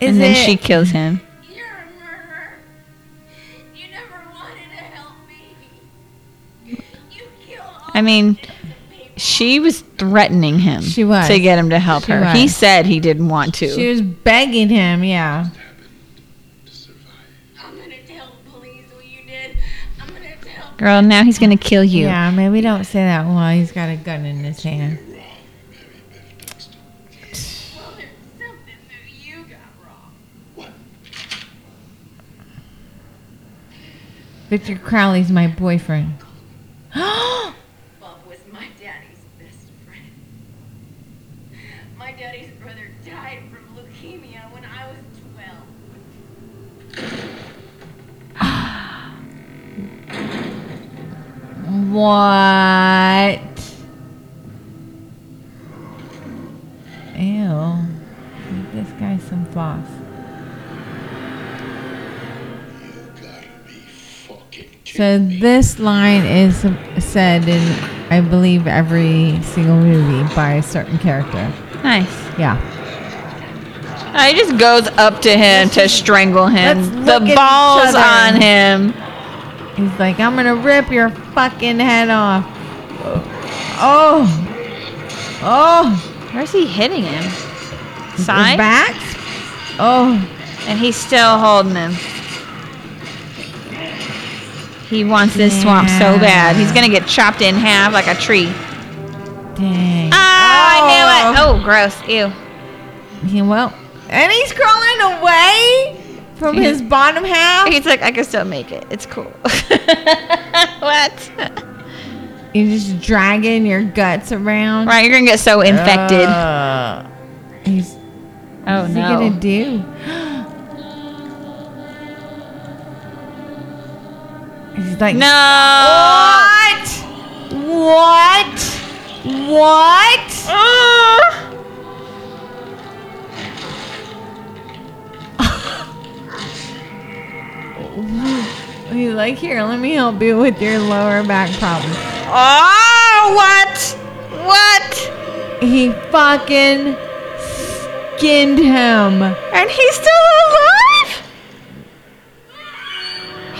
Is and then it? she kills him. You're a murderer. You never wanted to help me. You killed all I mean, my innocent people. she was threatening him She was. to get him to help She her. He said he didn't want to. She was begging him. Yeah. Happened to survive. I'm gonna tell police what you did. I'm gonna tell. Girl, now he's going to kill you. Yeah. Maybe don't say that while he's got a gun in his hand. Wrong, Mary Beth Dunstan. Well, there's something that you got wrong. What? Victor Crowley's my boyfriend. Bob was my daddy's best friend. My daddy's brother died from leukemia when I was 12. What? Ew. Give this guy some floss. So this line is said in, I believe, every single movie by a certain character. Nice. Yeah. Uh, he just goes up to him to strangle him. Let's The look at each balls other. on him. He's like, I'm gonna rip your fucking head off. Oh. Oh. Where's he hitting him? His Side? back? Oh. And he's still holding him. He wants this swamp so bad. He's gonna get chopped in half like a tree. Dang. Ah, I knew it. Oh, gross. Ew. He, well, and he's crawling away from his bottom half. He's like, I can still make it. It's cool. what? You're just dragging your guts around. Right, you're gonna get so infected. Uh, he's oh what's he no. gonna do? He's like, No. What? What? What? Ah. He's like, here, let me help you with your lower back problem. Oh, what? What? He fucking skinned him. And he's still alive?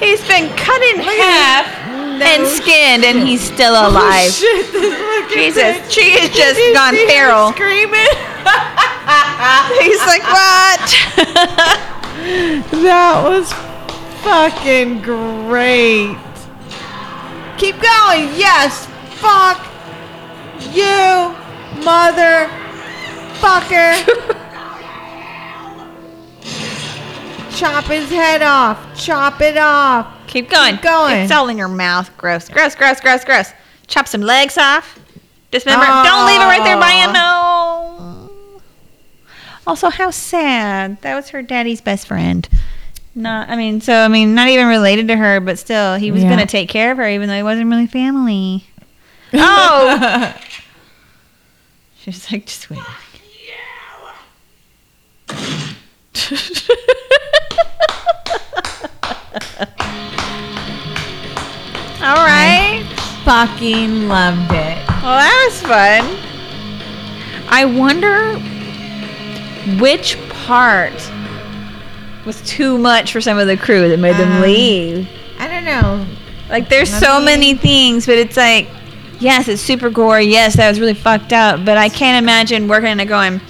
He's been cut in half and skinned, and he's still oh, alive. Shit, Jesus, she has just gone feral. Screaming. He's like, what? that was fucking great. Keep going. Yes. Fuck you, motherfucker. Chop his head off. Chop it off. Keep going. Keep going. It's all in your mouth. Gross. Gross, gross, gross, gross. Chop some legs off. Dismember. Don't leave it right there by him. No. Also, how sad. That was her daddy's best friend. Not, I mean, so, I mean, not even related to her, but still, he was Yeah. going to take care of her, even though he wasn't really family. Oh! She's like, just wait. All right. fucking loved it. Well, that was fun. I wonder which part was too much for some of the crew that made them Um, leave. I don't know. Like, there's I so mean- many things, but it's like, yes, it's super gory. Yes, that was really fucked up. But I can't imagine working and going,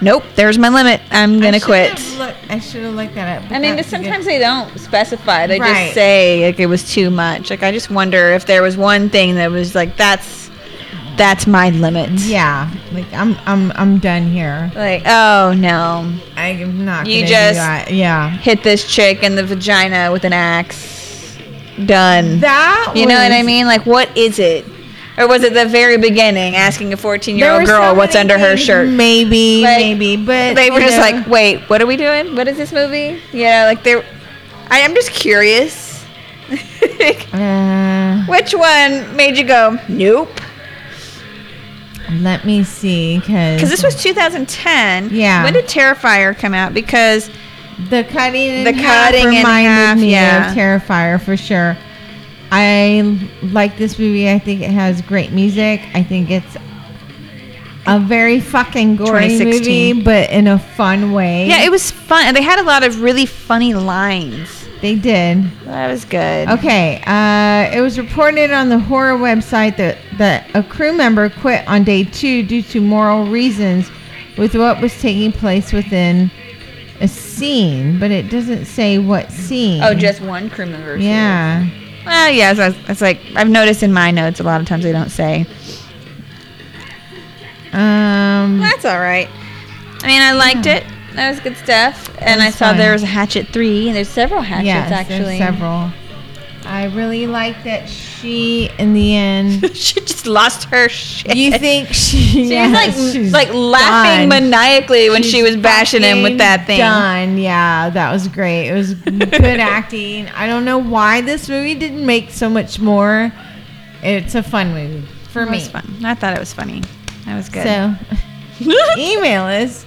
nope, there's my limit. I'm gonna should've quit. look- I should have looked that up. I mean, a good- sometimes they don't specify. They Right. just say like it was too much. Like I just wonder if there was one thing that was like that's that's my limit. Yeah, like I'm I'm I'm done here. Like, oh no, I'm not. You just- yeah. hit this chick in the vagina with an axe. Done. That you know what I mean? Like, what is it? Or was it the very beginning asking a 14 year old girl so what's under her shirt? Maybe, Like, maybe, but They were just know, like, wait, what are we doing? What is this movie? Yeah, like they're. I am just curious. uh, Which one made you go, nope? let me see, because this was 2010. Yeah. When did Terrifier come out? Because the cutting, in The cutting in reminded half, me yeah. of Terrifier for sure. I like this movie. I think it has great music. I think it's a very fucking gory 2016. movie, but in a fun way. yeah, it was fun, and they had a lot of really funny lines. they did. That was good. Okay, uh, it was reported on the horror website that, that a crew member quit on day two due to moral reasons with what was taking place within a scene, but it doesn't say what scene. Oh, just one crew member. yeah. Well, yeah, so it's, like I've noticed in my notes a lot of times they don't say. Um, That's all right. I mean, I liked Yeah. it. That was good stuff. And I saw fun. there was a Hatchet three, and there's several hatchets yes, there's actually. several. I really like that she, in the end, she just lost her shit. you think she, She yes, was like she's like laughing done. maniacally when she was bashing him with that thing. Done. Yeah, that was great. It was good acting. I don't know why this movie didn't make so much more. It's a fun movie for It me. was fun. I thought it was funny. That was good. So, email us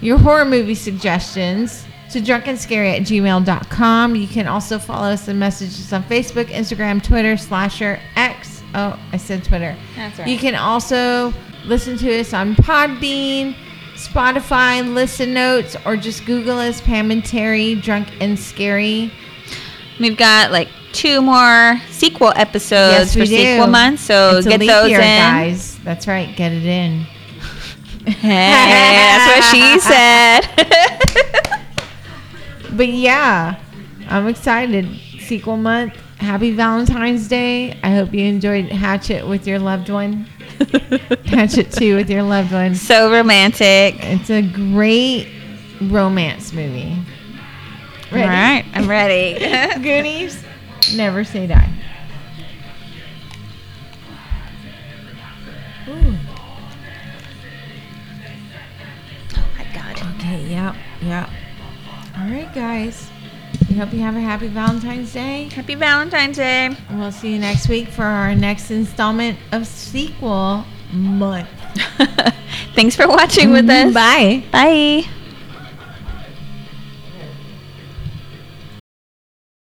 your horror movie suggestions to drunkandscary at gmail.com. You can also follow us and message us on Facebook, Instagram, Twitter, Slasher, X. Oh, I said Twitter. That's You can also listen to us on Podbean, Spotify, Listen Notes, or just Google us Pam and Teri, Drunk and Scary. We've got like two more sequel episodes Yes, for sequel do. month, so It's get those year, in. guys. That's right. Get it in. Hey, that's what she said. But yeah, I'm excited. Sequel month. Happy Valentine's Day. I hope you enjoyed Hatchet with your loved one. Hatchet 2 with your loved one. so romantic. It's a great romance movie. All right, I'm ready. Goonies, never say die. Ooh. oh my god. Okay, yep, yep. All right, guys. We hope you have a happy Valentine's Day. Happy Valentine's Day. And we'll see you next week for our next installment of Sequel Month. Thanks for watching with us. Bye. Bye.